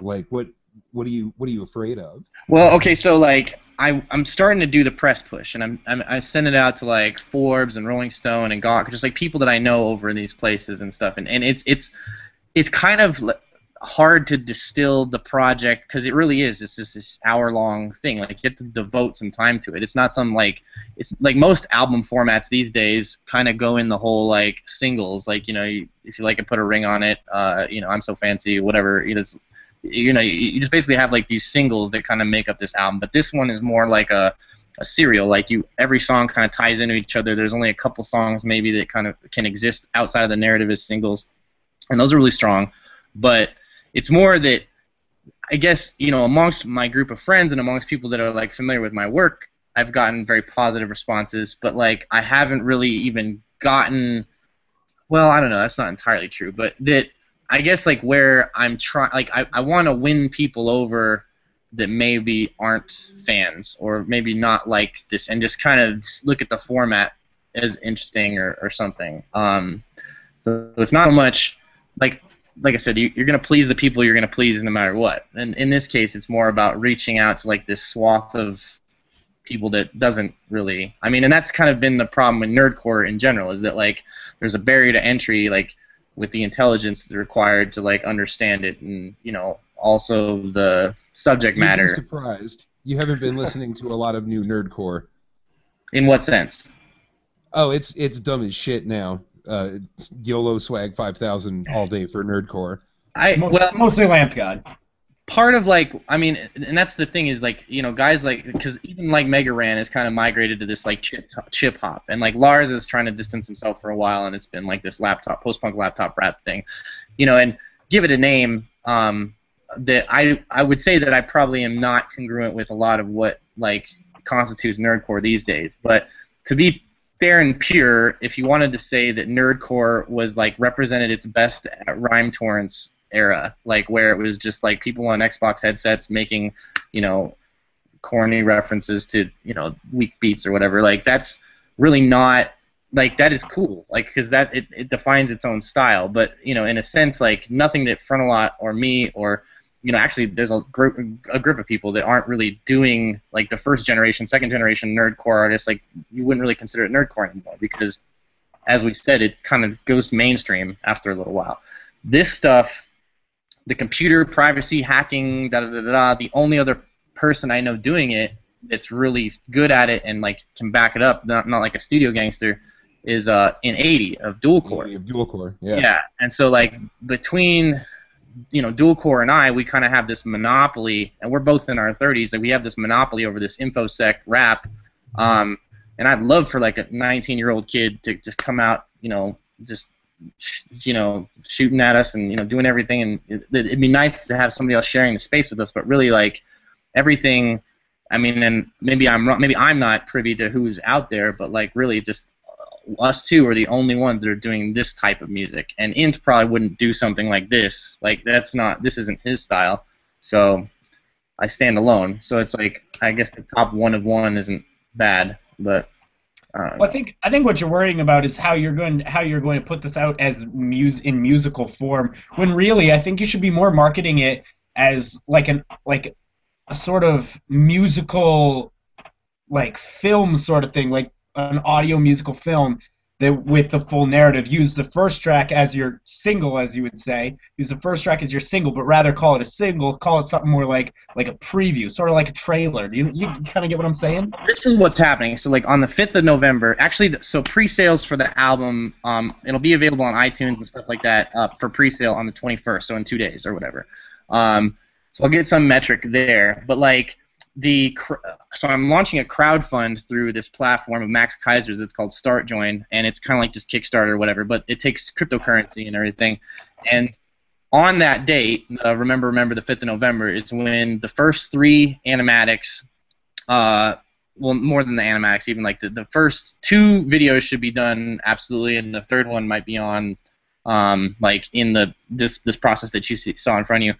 like what what are you what are you afraid of? Well, okay, so like I I'm starting to do the press push, and I'm, I'm I send it out to like Forbes and Rolling Stone and Gawk, just like people that I know over in these places and stuff, and and it's it's it's kind of l- hard to distill the project because it really is it's just this hour long thing like you have to devote some time to it. It's not some like it's like most album formats these days kind of go in the whole like singles like you know you, if you like it put a ring on it uh you know i'm so fancy whatever it is you know you, you just basically have like these singles that kind of make up this album but this one is more like a a serial like you every song kind of ties into each other there's only a couple songs maybe that kind of can exist outside of the narrative as singles and those are really strong but it's more that I guess you know amongst my group of friends and amongst people that are like familiar with my work, I've gotten very positive responses. But like I haven't really even gotten. Well, I don't know. That's not entirely true, but that I guess like where I'm trying, like I, I want to win people over that maybe aren't fans or maybe not like this, and just kind of look at the format as interesting or, or something. Um, so it's not much like like I said, you, you're going to please the people you're going to please no matter what. And in this case, it's more about reaching out to like this swath of people that doesn't really. I mean, and that's kind of been the problem with nerdcore in general is that like there's a barrier to entry like with the intelligence required to like understand it, and you know also the subject You'd be matter. surprised. You haven't been listening to a lot of new nerdcore. In what sense? Oh, it's it's dumb as shit now. Uh, YOLO Swag 5000 all day for nerdcore. I Most- well mostly Lamp God. part of like I mean, and that's the thing is like you know guys like because even like Mega Ran has kind of migrated to this like chip chip hop, and like Lars is trying to distance himself for a while, and it's been like this laptop post punk laptop rap thing, you know, and give it a name. Um, that I I would say that I probably am not congruent with a lot of what like constitutes nerdcore these days, but to be fair and pure, if you wanted to say that nerdcore was like represented its best at Rhyme Torrents era, like where it was just like people on Xbox headsets making, you know, corny references to you know weak beats or whatever. Like that's really not like that is cool, like because that it, it defines its own style. But you know, in a sense, like nothing that Frontalot or me or you know, actually, there's a group a group of people that aren't really doing like the first generation, second generation nerdcore artists. Like you wouldn't really consider it nerdcore anymore because, as we said, it kind of goes mainstream after a little while. This stuff, the computer privacy hacking, da da da da. The only other person I know doing it that's really good at it and like can back it up, not not like a studio gangster, is uh in 80 of dual core. Of dual core, yeah. Yeah, and so like between you know dual core and I, we kind of have this monopoly, and we're both in our 30s, and we have this monopoly over this infosec rap. Um, and I'd love for like a 19 year old kid to just come out, you know, just you know shooting at us and you know doing everything, and it, it'd be nice to have somebody else sharing the space with us. But really, like everything. I mean, and maybe I'm wrong. Maybe I'm not privy to who's out there, but like really, just us two are the only ones that are doing this type of music. And Int probably wouldn't do something like this. Like that's not this isn't his style. So I stand alone. So it's like I guess the top one of one isn't bad, but uh, Well, I think I think what you're worrying about is how you're going how you're going to put this out as mus in musical form. When really, I think you should be more marketing it as like an like a sort of musical like film sort of thing, like an audio musical film that with the full narrative. Use the first track as your single, as you would say. Use the first track as your single, but rather call it a single. Call it something more like like a preview, sort of like a trailer. You you kind of get what I'm saying? this is what's happening. So like on the fifth of November, actually, so pre-sales for the album, um, it'll be available on iTunes and stuff like that uh, for pre-sale on the 21st, so in two days or whatever. Um, so I'll get some metric there, but like the so I'm launching a crowdfund through this platform of Max Keiser's. It's called StartJOIN, and it's kind of like just Kickstarter or whatever, but it takes cryptocurrency and everything. And on that date, uh, remember, remember the 5th of November is when the first three animatics uh, well, more than the animatics, even like the, the first two videos should be done absolutely, and the third one might be on, um, like in the this this process that you see, saw in front of you.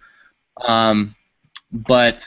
Um, but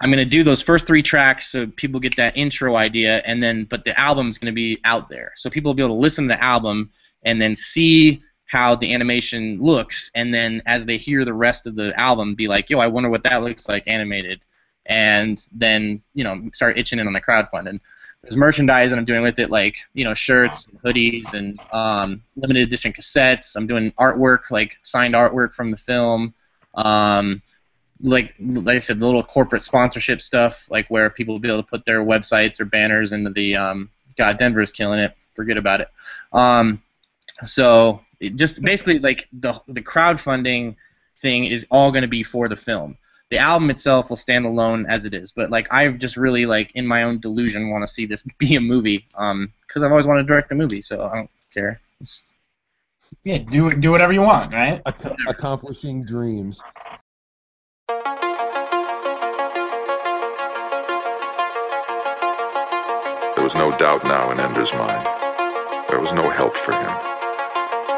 I'm gonna do those first three tracks so people get that intro idea, and then but the album's gonna be out there, so people will be able to listen to the album and then see how the animation looks, and then as they hear the rest of the album, be like, "Yo, I wonder what that looks like animated," and then you know start itching in on the crowdfunding. There's merchandise, and I'm doing with it like you know shirts, and hoodies, and um, limited edition cassettes. I'm doing artwork, like signed artwork from the film. Um, like like I said, the little corporate sponsorship stuff, like where people will be able to put their websites or banners into the um, God Denver's killing it. Forget about it. Um, so it just basically like the the crowdfunding thing is all going to be for the film. The album itself will stand alone as it is, but like I've just really like in my own delusion want to see this [LAUGHS] be a movie um because I've always wanted to direct a movie, so I don't care. It's, Yeah, do do whatever you want, right? Ac- accomplishing dreams. There was no doubt now in Ender's mind. There was no help for him.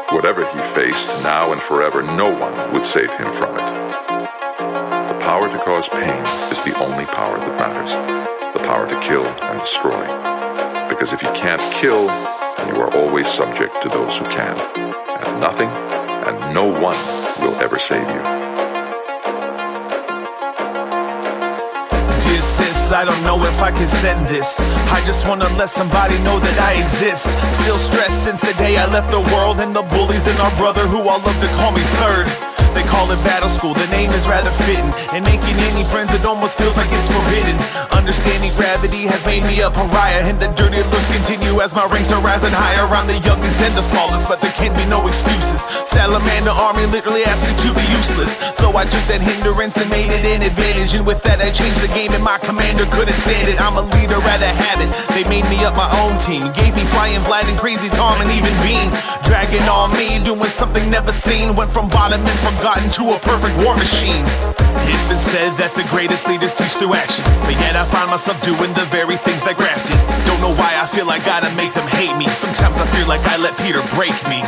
Whatever he faced, now and forever, no one would save him from it. The power to cause pain is the only power that matters. The power to kill and destroy. Because if you can't kill, then you are always subject to those who can. And nothing and no one will ever save you. Dear sis, I don't know if I can send this. I just wanna let somebody know that I exist. Still stressed since the day I left the world and the bullies and our brother who all love to call me third. They call it battle school, the name is rather fitting. And making any friends, it almost feels like it's forbidden. Understanding gravity has made me a pariah, and the dirty looks continue as my ranks are rising higher. I'm the youngest and the smallest, but there can be no excuses. Salamander army literally asked me to be useless. So I took that hindrance and made it an advantage. And with that, I changed the game, and my commander couldn't stand it. I'm a leader at a habit. They made me up my own team. Gave me flying Vlad and crazy Tom and even Bean. Dragging on me, doing something never seen. Went from bottom and forgotten to a perfect war machine. It's been said that the greatest leaders teach through action. But yet I find myself doing the very things that grafted. Don't know why I feel I gotta make them hate me. Sometimes I feel like I let Peter break me.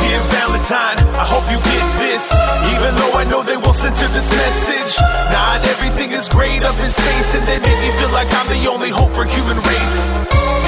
Dear Valentine, I hope you get this. Even though I know they will censor this message. Not everything is great up in space, and they make me feel like I'm the only hope for human race.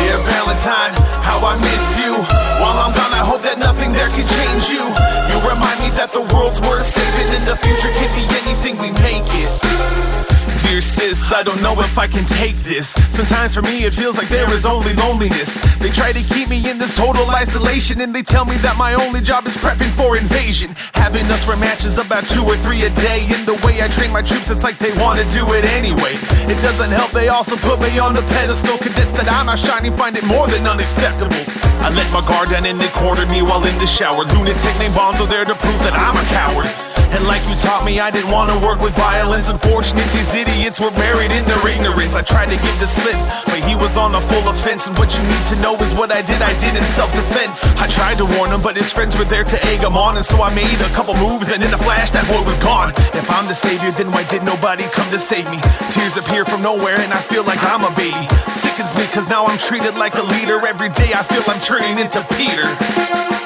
Dear Valentine, how I miss you. While I'm gone, I hope that nothing there can change you. You remind me that the world's worth saving, and the future can be anything we make it. Dear sis, I don't know if I can take this. Sometimes for me it feels like there is only loneliness. They try to keep me in this total isolation, and they tell me that my only job is prepping for invasion. Having us run matches about two or three a day. In the way I train my troops, it's like they wanna do it anyway. It doesn't help, they also put me on the pedestal. Convinced that I'm not shining, find it more than unacceptable. I let my guard down and they cornered me while in the shower. Lunatic named Bonzo there to prove that I'm a coward. And like you taught me, I didn't want to work with violence. Unfortunately, these idiots were buried in their ignorance. I tried to give the slip, but he was on a full offense. And what you need to know is what I did, I did in self defense. I tried to warn him, but his friends were there to egg him on. And so I made a couple moves, and in a flash, that boy was gone. If I'm the savior, then why did nobody come to save me? Tears appear from nowhere, and I feel like I'm a baby. Sickens me, cause now I'm treated like a leader. Every day I feel I'm turning into Peter.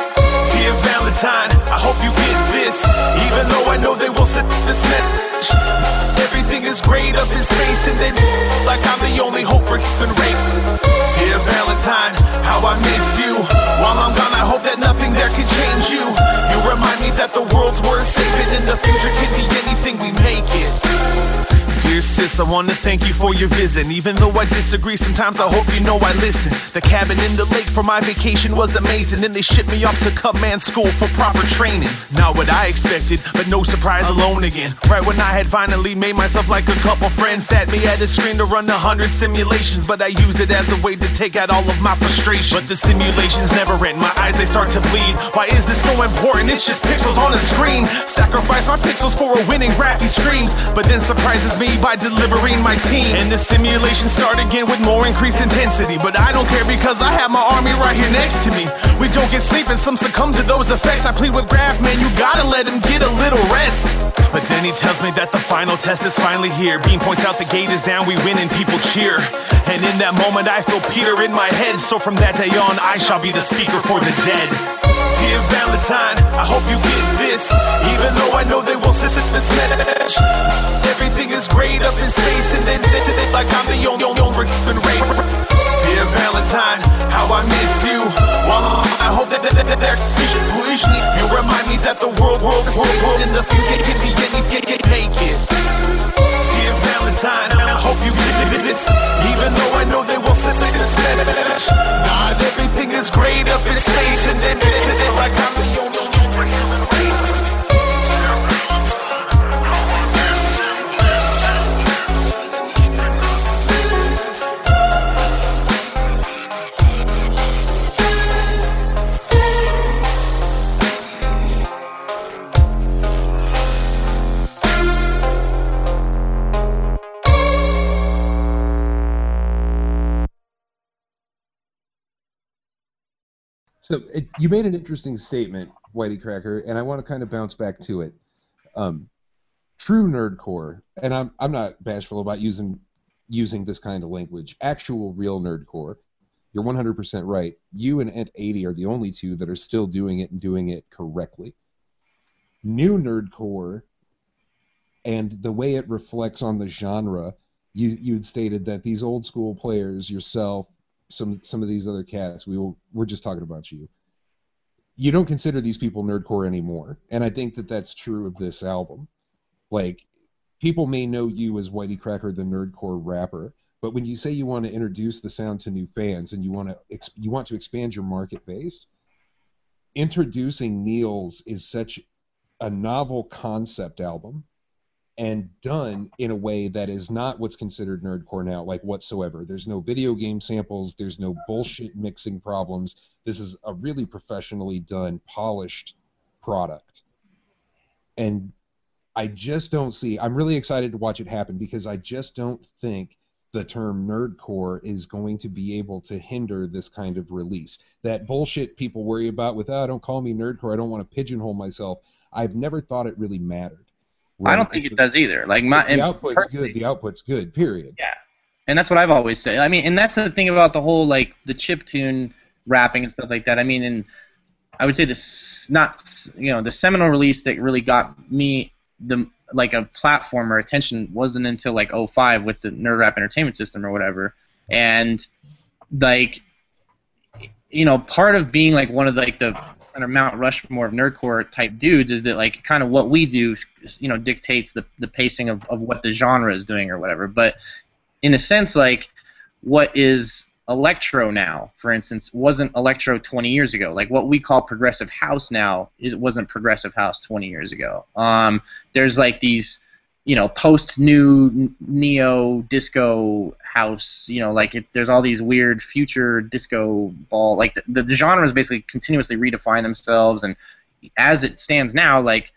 Valentine, I hope you get this. Even though I know they will set this message. Everything is great up in space, and they like I'm the only hope for human race. Dear Valentine, how I miss you. While I'm gone, I hope that nothing there can change you. You remind me that the world's worth saving, and the future can be anything we make it. Dear sis, I want to thank you for your visit. Even though I disagree, sometimes I hope you know I listen. The cabin in the lake for my vacation was amazing. Then they shipped me off to Command School for proper training. Not what I expected, but no surprise, alone again. Right when I had finally made myself like a couple friends, sat me at a screen to run a hundred simulations. But I used it as a way to take out all of my frustration. But the simulations never end. My eyes they start to bleed. Why is this so important? It's just pixels on a screen. Sacrifice my pixels for a winning graphy streams. But then surprises me by delivering my team. And the simulation start again with more increased intensity. But I don't care because I have my army right here next to me. We don't get sleep and some succumb to those effects. I plead with Graff, man, you gotta let him get a little rest. But then he tells me that the final test is finally here. Bean points out the gate is down, we win and people cheer. And in that moment, I feel Peter in my head. So from that day on, I shall be the speaker for the dead. Dear Valentine, I hope you get this. Even though I know they won't sense it's message. Everything is great up in space, and then they, they, like I'm the only, only, human race. Dear Valentine, how I miss you. I hope that, that, that there. Usually, you remind me that the world, world, world, world in the future can be anything naked. Dear Valentine, I hope you did this. Even though I know they will say this. Not everything is great up in space, and then like I'm the only So it, you made an interesting statement, YTCracker, and I want to kind of bounce back to it. Um, true nerdcore, and I'm I'm not bashful about using using this kind of language. Actual real nerdcore. You're 100% right. You and Int 80 are the only two that are still doing it and doing it correctly. New nerdcore and the way it reflects on the genre, you you had stated that these old school players, yourself, some some of these other cats, we will, we're just talking about you. You don't consider these people nerdcore anymore, and I think that that's true of this album. Like, people may know you as YTCracker, the nerdcore rapper, but when you say you want to introduce the sound to new fans and you want to ex- you want to expand your market base, introducing Neals is such a novel concept album and done in a way that is not what's considered nerdcore now, like whatsoever. There's no video game samples, there's no bullshit mixing problems. This is a really professionally done, polished product. And I just don't see, I'm really excited to watch it happen because I just don't think the term nerdcore is going to be able to hinder this kind of release. That bullshit people worry about with, oh, don't call me nerdcore, I don't want to pigeonhole myself. I've never thought it really mattered. I don't think it does either. Like my the output's good. The output's good. Period. Yeah, and that's what I've always said. I mean, and that's the thing about the whole like the chip tune rapping and stuff like that. I mean, and I would say this not you know the seminal release that really got me the like a platform or attention wasn't until like 05 with the Nerd Rap Entertainment System or whatever, and like you know part of being like one of like the kind of Mount Rushmore of nerdcore type dudes is that like kind of what we do, you know, dictates the the pacing of, of what the genre is doing or whatever. But in a sense, like what is electro now, for instance, wasn't electro 20 years ago. Like what we call progressive house now is wasn't progressive house 20 years ago. Um, there's like these you know post new neo disco house you know like it, there's all these weird future disco ball like the, the genres basically continuously redefine themselves. And as it stands now like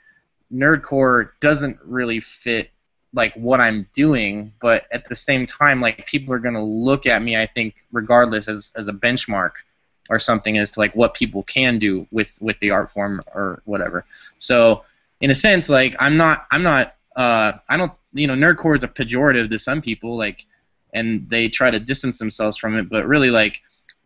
nerdcore doesn't really fit like what I'm doing. But at the same time like people are to look at me I think regardless as as a benchmark or something as to like what people can do with with the art form or whatever. So in a sense like I'm not I'm not uh, I don't, you know, nerdcore is a pejorative to some people, like, and they try to distance themselves from it, but really, like,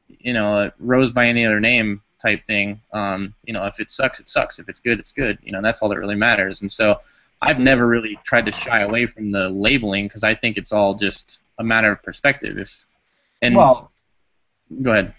you know, rose by any other name type thing. Um, you know, if it sucks, it sucks. If it's good, it's good. You know, that's all that really matters. And so, I've never really tried to shy away from the labeling because I think it's all just a matter of perspective. If and well, go ahead.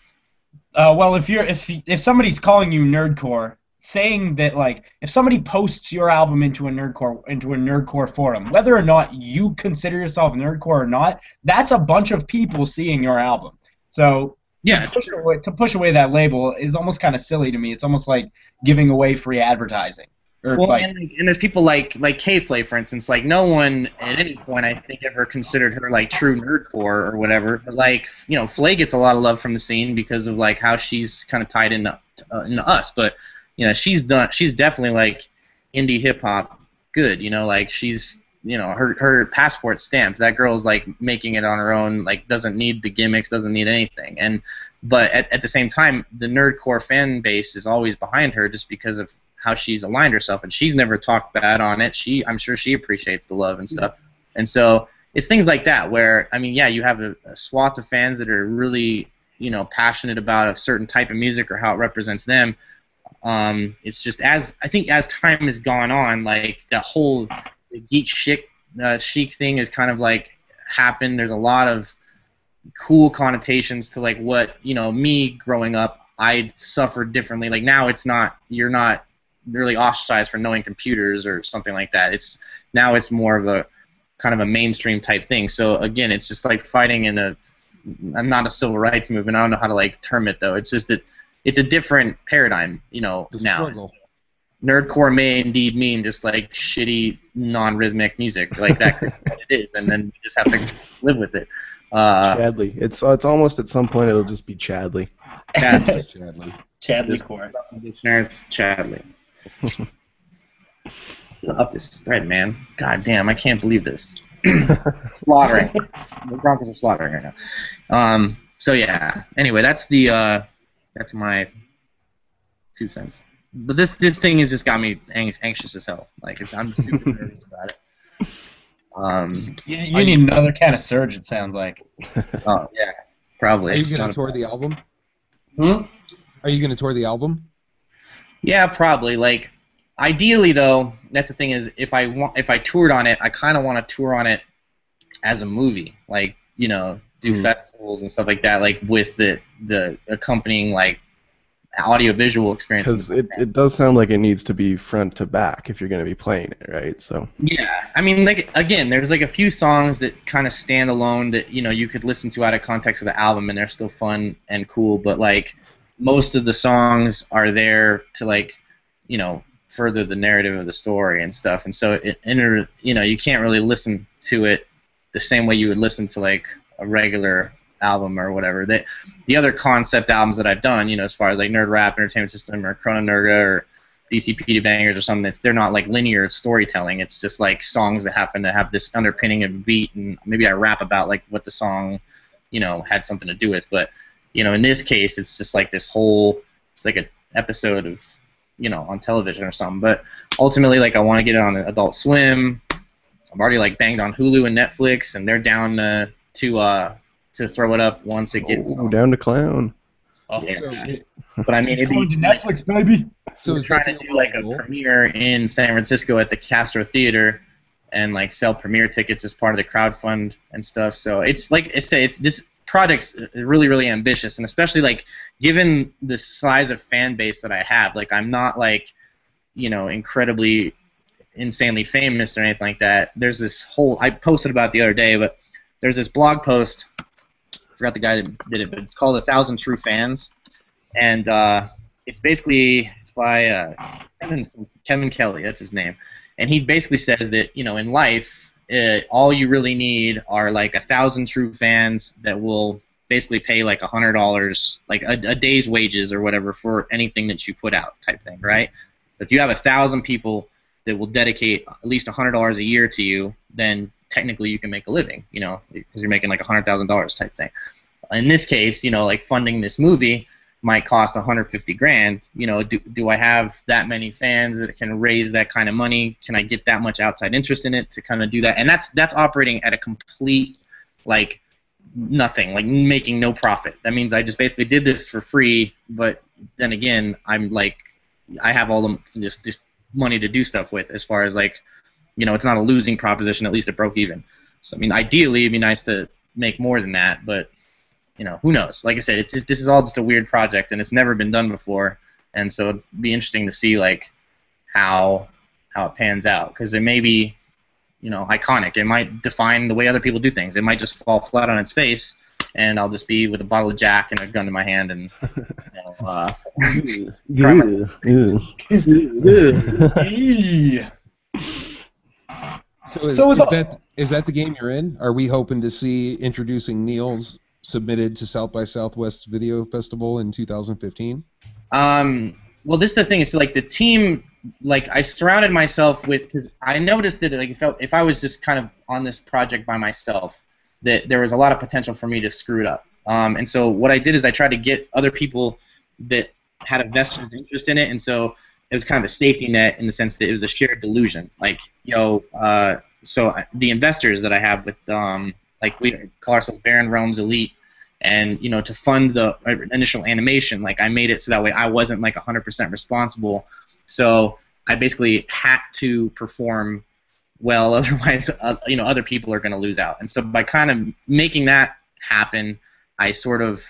Uh, well, if you're if if somebody's calling you nerdcore, saying that like if somebody posts your album into a nerdcore into a nerdcore forum, whether or not you consider yourself nerdcore or not, that's a bunch of people seeing your album. So yeah, to push away, to push away that label is almost kind of silly to me. It's almost like giving away free advertising. Or well, like, and, and there's people like like K-Flay, for instance. Like no one at any point I think ever considered her like true nerdcore or whatever. But like you know, Flay gets a lot of love from the scene because of like how she's kind of tied into uh, into us. But you know she's done she's definitely like indie hip hop good you know like she's you know her her passport stamped. That girl's like making it on her own like doesn't need the gimmicks doesn't need anything. And but at, at the same time the nerdcore fan base is always behind her just because of how she's aligned herself and she's never talked bad on it. She i'm sure she appreciates the love and stuff. And so it's things like that where i mean yeah you have a, a swath of fans that are really you know passionate about a certain type of music or how it represents them um, it's just as I think as time has gone on, like the whole geek chic uh, chic thing is kind of like happened. There's a lot of cool connotations to like what you know me growing up. I suffered differently. Like now, it's not you're not really ostracized for knowing computers or something like that. It's now it's more of a kind of a mainstream type thing. So again, it's just like fighting in a I'm not a civil rights movement. I don't know how to like term it though. It's just that it's a different paradigm, you know, The now. struggle. Nerdcore may indeed mean just like shitty non-rhythmic music, like that is [LAUGHS] what it is, and then you just have to live with it. Uh, Chadley. It's it's almost at some point it'll just be Chadley. Chadley. Chadley. Chadley Core. It's Chadley. Up this spread, man. God damn, I can't believe this. [LAUGHS] slaughtering. The Broncos are slaughtering right now. Um. So yeah. Anyway, that's the uh, that's my two cents. But this this thing has just got me ang- anxious as hell. Like it's, I'm super [LAUGHS] nervous about it. Um. You, you need another kind of surge. It sounds like. Oh yeah. Probably. Are you gonna tour the album? Hmm? Are you gonna tour the album? Yeah, probably. Like, ideally though, that's the thing is, if I want, if I toured on it, I kind of want to tour on it as a movie. Like, you know, do Hmm. festivals and stuff like that. Like with the the accompanying like audio visual experience. Because it, it does sound like it needs to be front to back if you're going to be playing it, right? So Yeah, I mean, like again, there's like a few songs that kind of stand alone that you know you could listen to out of context of the album, and they're still fun and cool. But like most of the songs are there to like you know further the narrative of the story and stuff, and so it inter you know you can't really listen to it the same way you would listen to like a regular album or whatever. That the other concept albums that I've done, you know, as far as like Nerd Rap Entertainment System or Chrono Nerga or DCP to Bangers or something, that's, they're not like linear storytelling. It's just like songs that happen to have this underpinning of beat, and maybe I rap about like what the song, you know, had something to do with. But you know, in this case, it's just like this whole, it's like a episode of, you know, on television or something. But ultimately, like I want to get it on Adult Swim. I've already like banged on Hulu and Netflix, and they're down uh, to uh, to throw it up once it gets. oh, down to clown. Oh, Yeah. So, But I mean, it'd going to Netflix, baby. so we're trying to do like a goal? premiere in San Francisco at the Castro Theater, and like sell premiere tickets as part of the crowdfund and stuff. So it's like I say, it's, this project's really really ambitious, and especially like given the size of fan base that I have, like I'm not like you know incredibly insanely famous or anything like that. There's this whole I posted about it the other day, but there's this blog post. I forgot the guy that did it, but it's called "A Thousand True Fans," and uh, it's basically it's by uh, Kevin, Kevin Kelly. That's his name, and he basically says that you know in life, uh, all you really need are like a thousand true fans that will basically pay like a hundred dollars, like a, a day's wages or whatever for anything that you put out, type thing, right? If you have a thousand people that will dedicate at least a hundred dollars a year to you, then technically you can make a living, you know, because you're making like a hundred thousand dollars type thing. In this case, you know, like funding this movie might cost 150 grand. You know, do do I have that many fans that can raise that kind of money? Can I get that much outside interest in it to kind of do that? And that's that's operating at a complete like nothing, like making no profit. That means I just basically did this for free, but then again, I'm like I have all the this this money to do stuff with as far as like you know, it's not a losing proposition, at least it broke even. So I mean ideally it'd be nice to make more than that, but you know, who knows? Like I said, it's just, this is all just a weird project, and it's never been done before, and so it'd be interesting to see like how how it pans out because it may be, you know, iconic. It might define the way other people do things. It might just fall flat on its face, and I'll just be with a bottle of Jack and a gun in my hand and. You know, uh, [LAUGHS] Yeah. [LAUGHS] [LAUGHS] So is, So is all- that is that the game you're in? Are we hoping to see introducing Neals submitted to South by Southwest Video Festival in 2015? Um, well, this is the thing. Is like the team. Like I surrounded myself with because I noticed that like if I, if I was just kind of on this project by myself, that there was a lot of potential for me to screw it up. Um, and so what I did is I tried to get other people that had a vested interest in it, and so it was kind of a safety net in the sense that it was a shared delusion. Like, yo, uh, so the investors that I have with, um, like, we call ourselves Baron Realms Elite, and you know, to fund the uh, initial animation, like, I made it so that way I wasn't like 100% responsible. So I basically had to perform well, [LAUGHS] otherwise, uh, you know, other people are going to lose out. And so by kind of making that happen, I sort of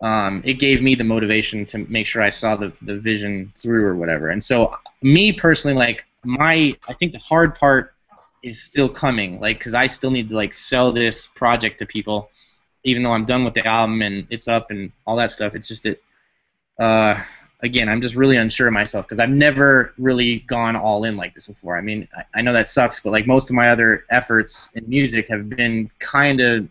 um, it gave me the motivation to make sure I saw the, the vision through or whatever. And so, me personally, like my, I think the hard part is still coming, like because I still need to like sell this project to people, even though I'm done with the album and it's up and all that stuff. It's just that, uh, again, I'm just really unsure of myself because I've never really gone all in like this before. I mean, I, I know that sucks, but like most of my other efforts in music have been kind of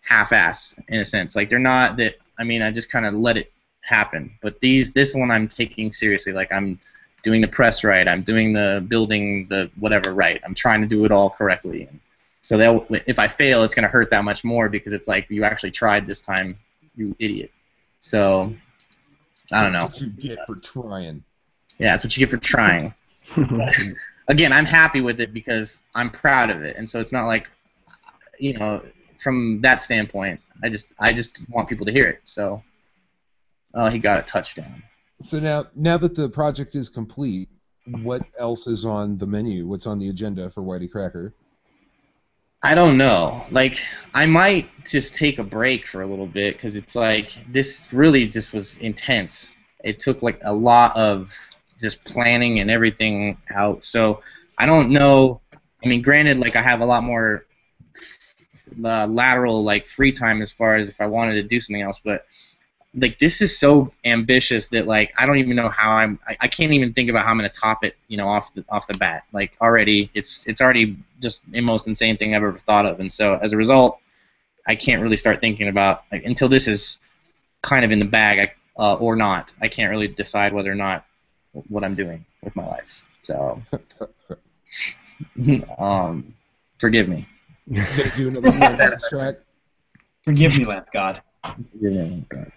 half-ass in a sense. Like they're not that. I mean, I just kind of let it happen. But these, this one, I'm taking seriously. Like I'm doing the press right. I'm doing the building the whatever right. I'm trying to do it all correctly. And so that if I fail, it's going to hurt that much more because it's like you actually tried this time, you idiot. So I don't know. That's what you get for trying. Yeah, that's what you get for trying. [LAUGHS] Again, I'm happy with it because I'm proud of it, and so it's not like, you know, from that standpoint, I just I just want people to hear it. So, oh, he got a touchdown. So now, now that the project is complete, what else is on the menu? What's on the agenda for YTCracker? I don't know. Like, I might just take a break for a little bit because it's like this really just was intense. It took like a lot of just planning and everything out. So I don't know. I mean, granted, like I have a lot more uh, lateral like free time as far as if I wanted to do something else, but like this is so ambitious that like I don't even know how I'm I, I can't even think about how I'm gonna top it you know off the off the bat. Like already it's it's already just the most insane thing I've ever thought of and so as a result I can't really start thinking about like until this is kind of in the bag I, uh, or not I can't really decide whether or not what I'm doing with my life so. [LAUGHS] [LAUGHS] Um forgive me Gonna do another Lance [LAUGHS] track. Forgive me, Lance God. Forgive me, Lance God.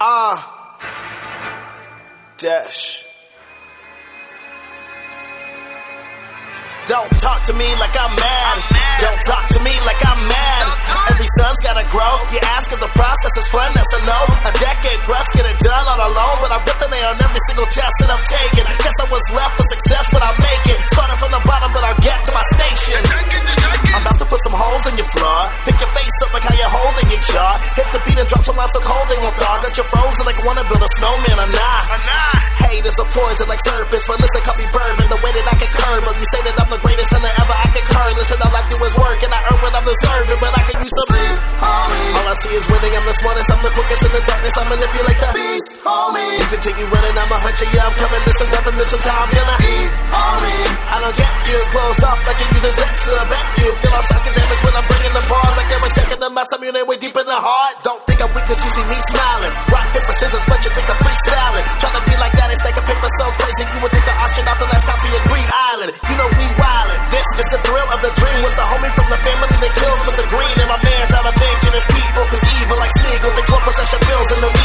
Ah. Dash. Don't talk to me like I'm mad. Don't talk to me like I'm mad. Every son's gotta grow. You ask if the process is fun, that's a no. A decade plus, get it done all alone. But I'm an A on every single test that I'm taking. Guess I was left for success, but I'll make it. Started from the bottom, but I'll get to my station. I'm about to put some holes in your floor. Pick your face up like how you're holding your jaw. Hit the beat and drop some lots of won't thaw. Got you frozen like wanna build a snowman or not. Hate is a poison like serpents. But listen, call me bourbon. The way that I can curb 'em. You say that I'm the greatest hunter ever I can curb. Listen, all I do is work and I earn what I'm deserving. But I can use some beat, homie. All I see is winning. I'm the smartest. I'm the quickest in the darkness. I manipulate the beat, homie. You continue running. I'm a hunter. Yeah, I'm coming. This is nothing. This is how I'm gonna eat, homie. I don't get you closed off like you use a sex to bet you. Feel I'm shocking damage when I'm bringing the bars. Like every second of my stomach, way deep in the heart. Don't think I'm weak 'cause you see me smiling. Rock, paper, scissors, but you think I'm freestyling. Trying to be like that and stack a paper so crazy. You would think I auction off the last copy of Green Island. You know we wildin'. This is the thrill of the dream with the homie from the family that kills for the green. And my man's out of vengeance. His people, cause evil like Smeagol. Thinks one possession bills in the lead.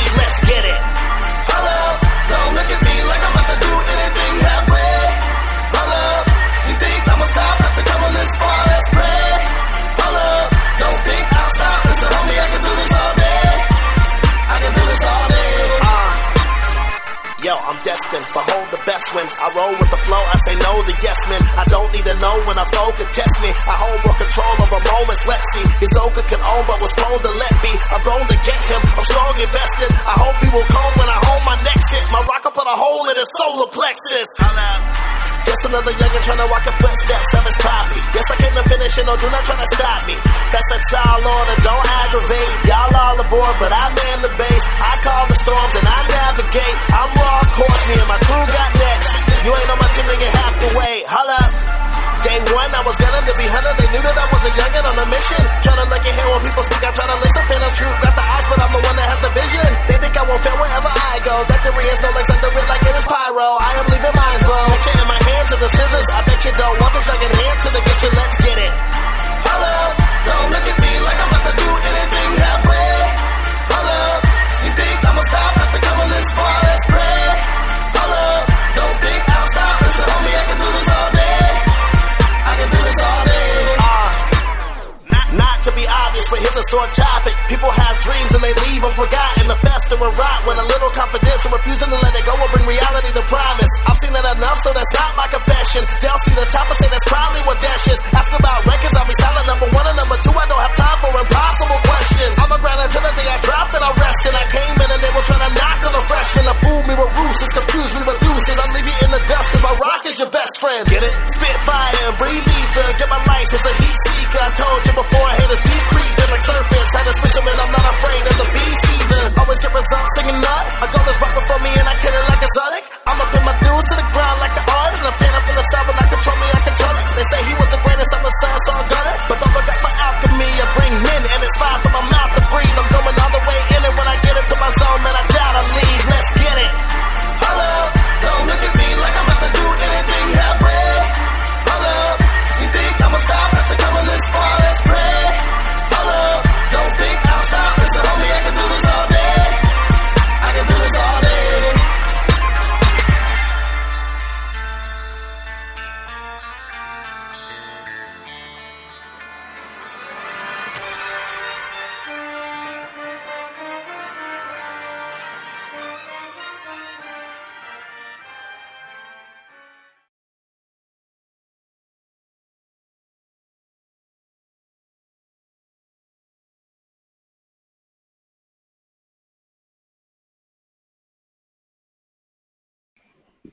When I roll with the flow. I say no to yes men. I don't need to know when a foe could test me. I hold more control over moments. Let's see. His Oka can own, but was prone to let be. I'm prone to get him. I'm strong invested. I hope he will come when I hold my next hit. My rock will put a hole in his solar plexus. Just another youngin' tryna walk a footstep, savage copy. Yes, I came to finish and no, do not try to stop me. That's a tall order, don't aggravate. Y'all all aboard, but I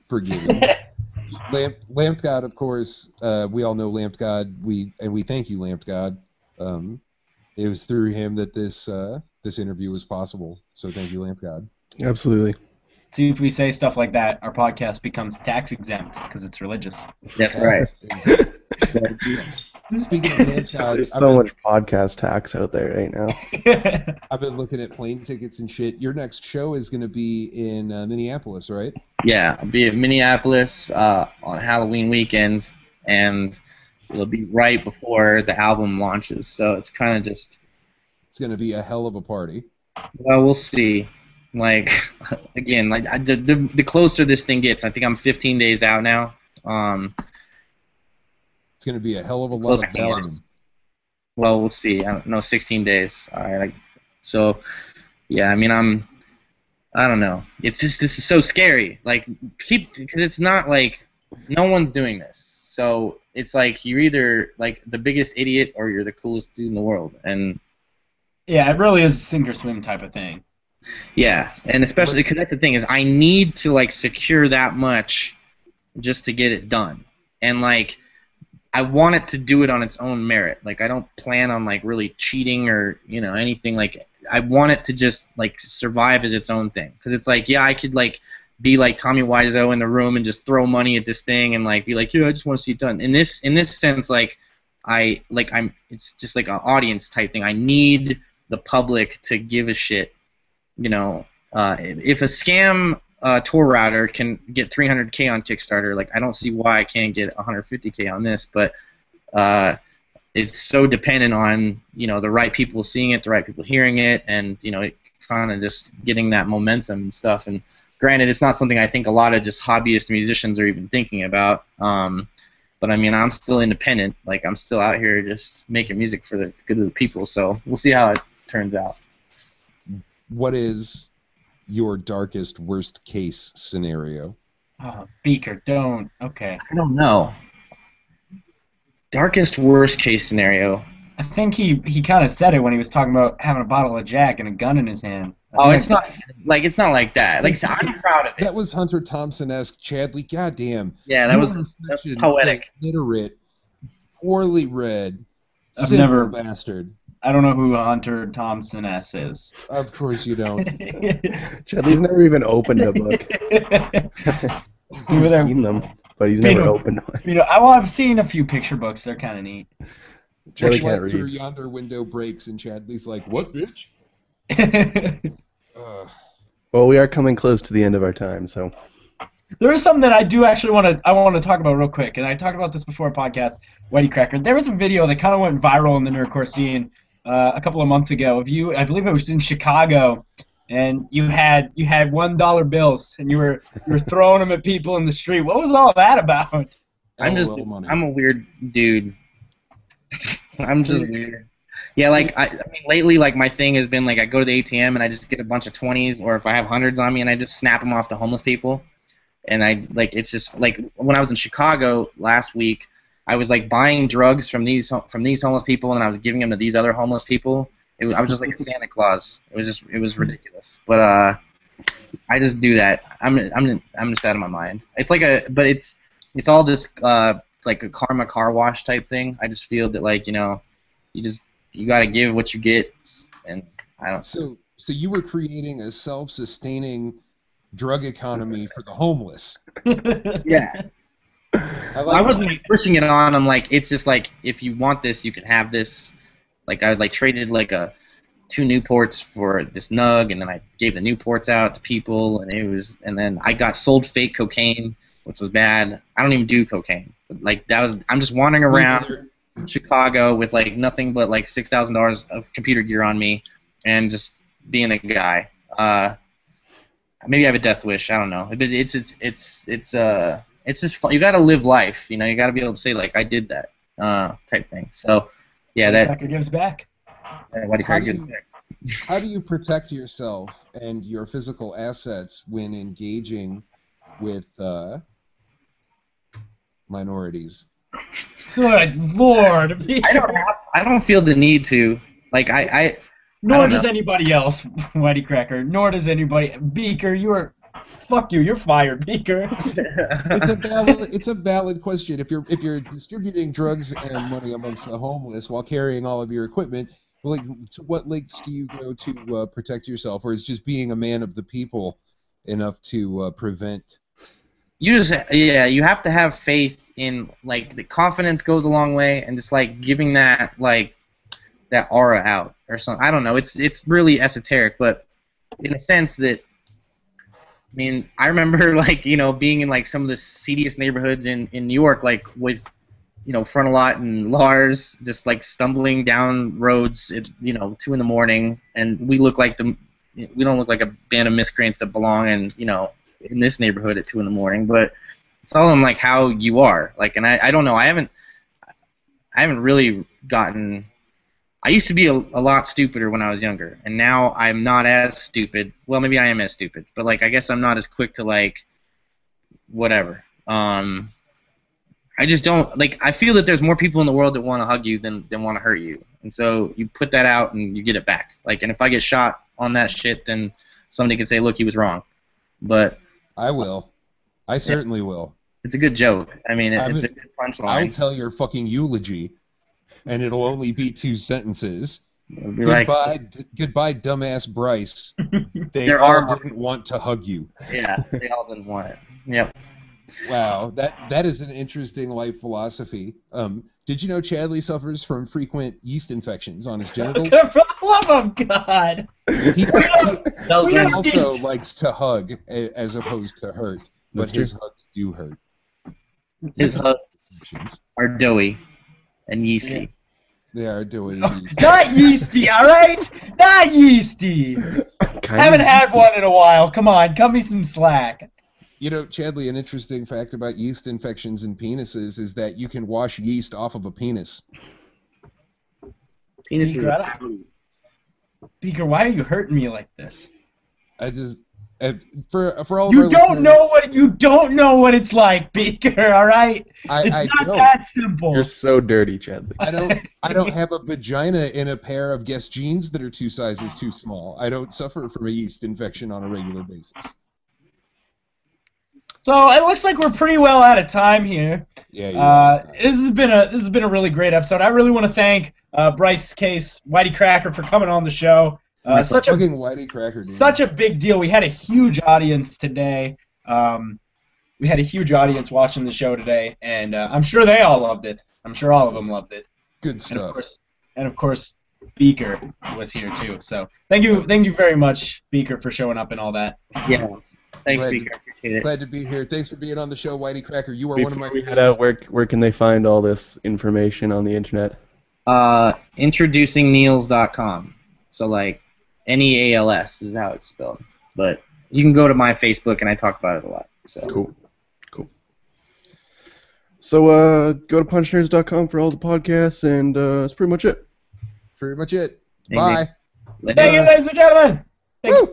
forgiven. [LAUGHS] Lamp, Lamp God, of course, uh, we all know Lamp God. We and we thank you, Lamp God. Um, it was through him that this uh, this interview was possible. So thank you, Lamp God. Absolutely. See, if we say stuff like that, our podcast becomes tax exempt because it's religious. That's right. [LAUGHS] [LAUGHS] [LAUGHS] Speaking of Lamp [LAUGHS] God, There's I've so been- much podcast tax out there right now. [LAUGHS] I've been looking at plane tickets and shit. Your next show is going to be in uh, Minneapolis, right? Yeah, I'll be in Minneapolis uh, on Halloween weekend, and it'll be right before the album launches. So it's kind of just, It's going to be a hell of a party. well, we'll see. Like, again, like I, the, the the closer this thing gets, I think I'm 15 days out now. Um, It's going to be a hell of a lot of to volume. well, we'll see. I don't know, 16 days. All right. So, yeah, I mean, I'm, I don't know. It's just this is so scary. Like, keep because it's not like no one's doing this. So it's like you're either like the biggest idiot or you're the coolest dude in the world. And yeah, it really is a sink or swim type of thing. yeah, and especially because that's the thing is I need to like secure that much just to get it done. And like I want it to do it on its own merit. Like I don't plan on like really cheating or you know anything. Like I want it to just like survive as its own thing. Because it's like yeah, I could like be like Tommy Wiseau in the room and just throw money at this thing and like be like yeah, I just want to see it done. In this in this sense, like I like I'm it's just like an audience type thing. I need the public to give a shit. You know, uh, if a scam uh, tour router can get 300k on Kickstarter, like I don't see why I can't get 150k on this, but uh, it's so dependent on you know the right people seeing it, the right people hearing it, and you know kind of just getting that momentum and stuff. And granted, it's not something I think a lot of just hobbyist musicians are even thinking about. Um, but I mean, I'm still independent. Like I'm still out here just making music for the good of the people. So we'll see how it turns out. What is your darkest, worst case scenario? Oh, Beaker, don't. Okay. I don't know. Darkest worst case scenario. I think he, he kind of said it when he was talking about having a bottle of Jack and a gun in his hand. I Oh, it's not like it's not like that. Like so I'm proud of it. That was Hunter Thompson esque Chadley. Goddamn. Yeah, that You was, are that's such an poetic. illiterate, poorly read, I've cynical never- bastard. I don't know who Hunter Thompson S is. Of course you don't. [LAUGHS] Chadley's never even opened a book. [LAUGHS] he's seen them, but he's never Pino- opened one. You know, I, well, I've seen a few picture books. They're kind of neat. Chadley Much can't like through read. yonder window breaks and Chadley's like, "What, bitch?" [LAUGHS] Ugh. Well, we are coming close to the end of our time, so There is something that I do actually want to I want to talk about real quick, and I talked about this before a podcast, YTCracker. There was a video that kind of went viral in the nerdcore scene uh, a couple of months ago of you. I believe it was in Chicago, and you had you had one dollar bills, and you were you were throwing them at people in the street. What was all that about? [LAUGHS] I'm just money. I'm a weird dude. [LAUGHS] I'm just [LAUGHS] weird. Yeah, like I, I mean, lately, like my thing has been like I go to the ATM and I just get a bunch of twenties, or if I have hundreds on me, and I just snap them off to homeless people. And I like it's just like when I was in Chicago last week, I was like buying drugs from these from these homeless people, and I was giving them to these other homeless people. It was, I was just like a Santa Claus. It was just it was ridiculous. But uh, I just do that. I'm I'm I'm just out of my mind. It's like a but it's it's all this uh like a karma car wash type thing. I just feel that like you know, you just you got to give what you get, and I don't. So so you were creating a self-sustaining drug economy for the homeless. [LAUGHS] yeah. I, wasn't like, pushing it on. I'm like, it's just like if you want this, you can have this. Like I like traded like a two Newports for this nug, and then I gave the Newports out to people, and it was, and then I got sold fake cocaine, which was bad. I don't even do cocaine. But, like that was, I'm just wandering around Chicago with like nothing but like six thousand dollars of computer gear on me, and just being a guy. Uh, maybe I have a death wish. I don't know. It's it's it's it's it's uh it's just fun. you got to live life. You know, you got to be able to say like I did that uh type thing. So yeah, that Becker gives back. Uh, how, do you, [LAUGHS] how do you protect yourself and your physical assets when engaging with uh, minorities? Good lord! [LAUGHS] I don't have, I don't feel the need to. Like I, I nor I does know. anybody else, [LAUGHS] YTCracker. Nor does anybody. Beaker, you are. Fuck you. You're fired, Beaker. [LAUGHS] it's a valid. It's a valid question. If you're if you're distributing drugs and money amongst the homeless while carrying all of your equipment, like to what lengths do you go to uh, protect yourself, or is just being a man of the people enough to uh, prevent? You just yeah, you have to have faith in like the confidence goes a long way, and just like giving that like that aura out or something. I don't know. It's it's really esoteric, but in a sense that I mean, I remember [LAUGHS] like you know being in like some of the seediest neighborhoods in in New York, like with you know Frontalot and Lars, just like stumbling down roads at you know two in the morning, and we look like the we don't look like a band of miscreants that belong in you know in this neighborhood at two in the morning, but it's all in like how you are. Like, and I I don't know. I haven't I haven't really gotten I used to be a, a, lot stupider when I was younger, and now I'm not as stupid. Well, maybe I am as stupid, but like I guess I'm not as quick to like whatever. Um, I just don't like. I feel that there's more people in the world that want to hug you than than want to hurt you, and so you put that out and you get it back. Like, and if I get shot on that shit, then somebody can say, "Look, he was wrong." But I will. I certainly will. It's a good joke. I mean, it, I it's mean, a good punchline. I'll tell your fucking eulogy and it'll only be two sentences. Be goodbye, like, d- goodbye, dumbass Bryce. [LAUGHS] They all are- didn't want to hug you. yeah, they all didn't want it. Yep. Wow, that that is an interesting life philosophy. Um, did you know Chadley suffers from frequent yeast infections on his genitals? [LAUGHS] For the love of God. He, he We also need- likes to hug a- as opposed to hurt, but That's his true. hugs do hurt. His hugs are doughy and yeasty. They are doing. Not yeasty, all right? Not yeasty. Haven't had one in a while. Come on, cut me some slack. You know, Chadley, an interesting fact about yeast infections in penises is that you can wash yeast off of a penis. Penis is Beaker, I don't- Beaker, why are you hurting me like this? I just uh, for for all You don't know what you don't know what it's like, [LAUGHS] Beaker. All right? I, it's I not don't. that simple. You're so dirty, Chadley. I don't. I don't [LAUGHS] have a vagina in a pair of Guess jeans that are two sizes too small. I don't suffer from a yeast infection on a regular basis. So it looks like we're pretty well out of time here. Yeah. Uh, right. this has been a this has been a really great episode. I really want to thank uh, Bryce Case, YTCracker for coming on the show. Uh, such a fucking whitey cracker. Dude. such a big deal. We had a huge audience today. Um, we had a huge audience watching the show today, and uh, I'm sure they all loved it. I'm sure all of them loved it. good And of stuff. course, and of course, Beaker was here too. So thank you, thank you very much, Beaker, for showing up and all that. Yeah. Thanks, Glad- Beaker. Appreciate it. Glad to be here. Thanks for being on the show, YTCracker. You are one of my. we head out, where where can they find all this information on the internet? Uh, introducingneals.com. So like, N E A L S is how it's spelled. But you can go to my Facebook and I talk about it a lot. So Cool. Cool. So uh, go to punchnerds.com for all the podcasts, and uh, that's pretty much it. pretty much it. Thank you. Bye. Thank you, ladies and gentlemen. Thank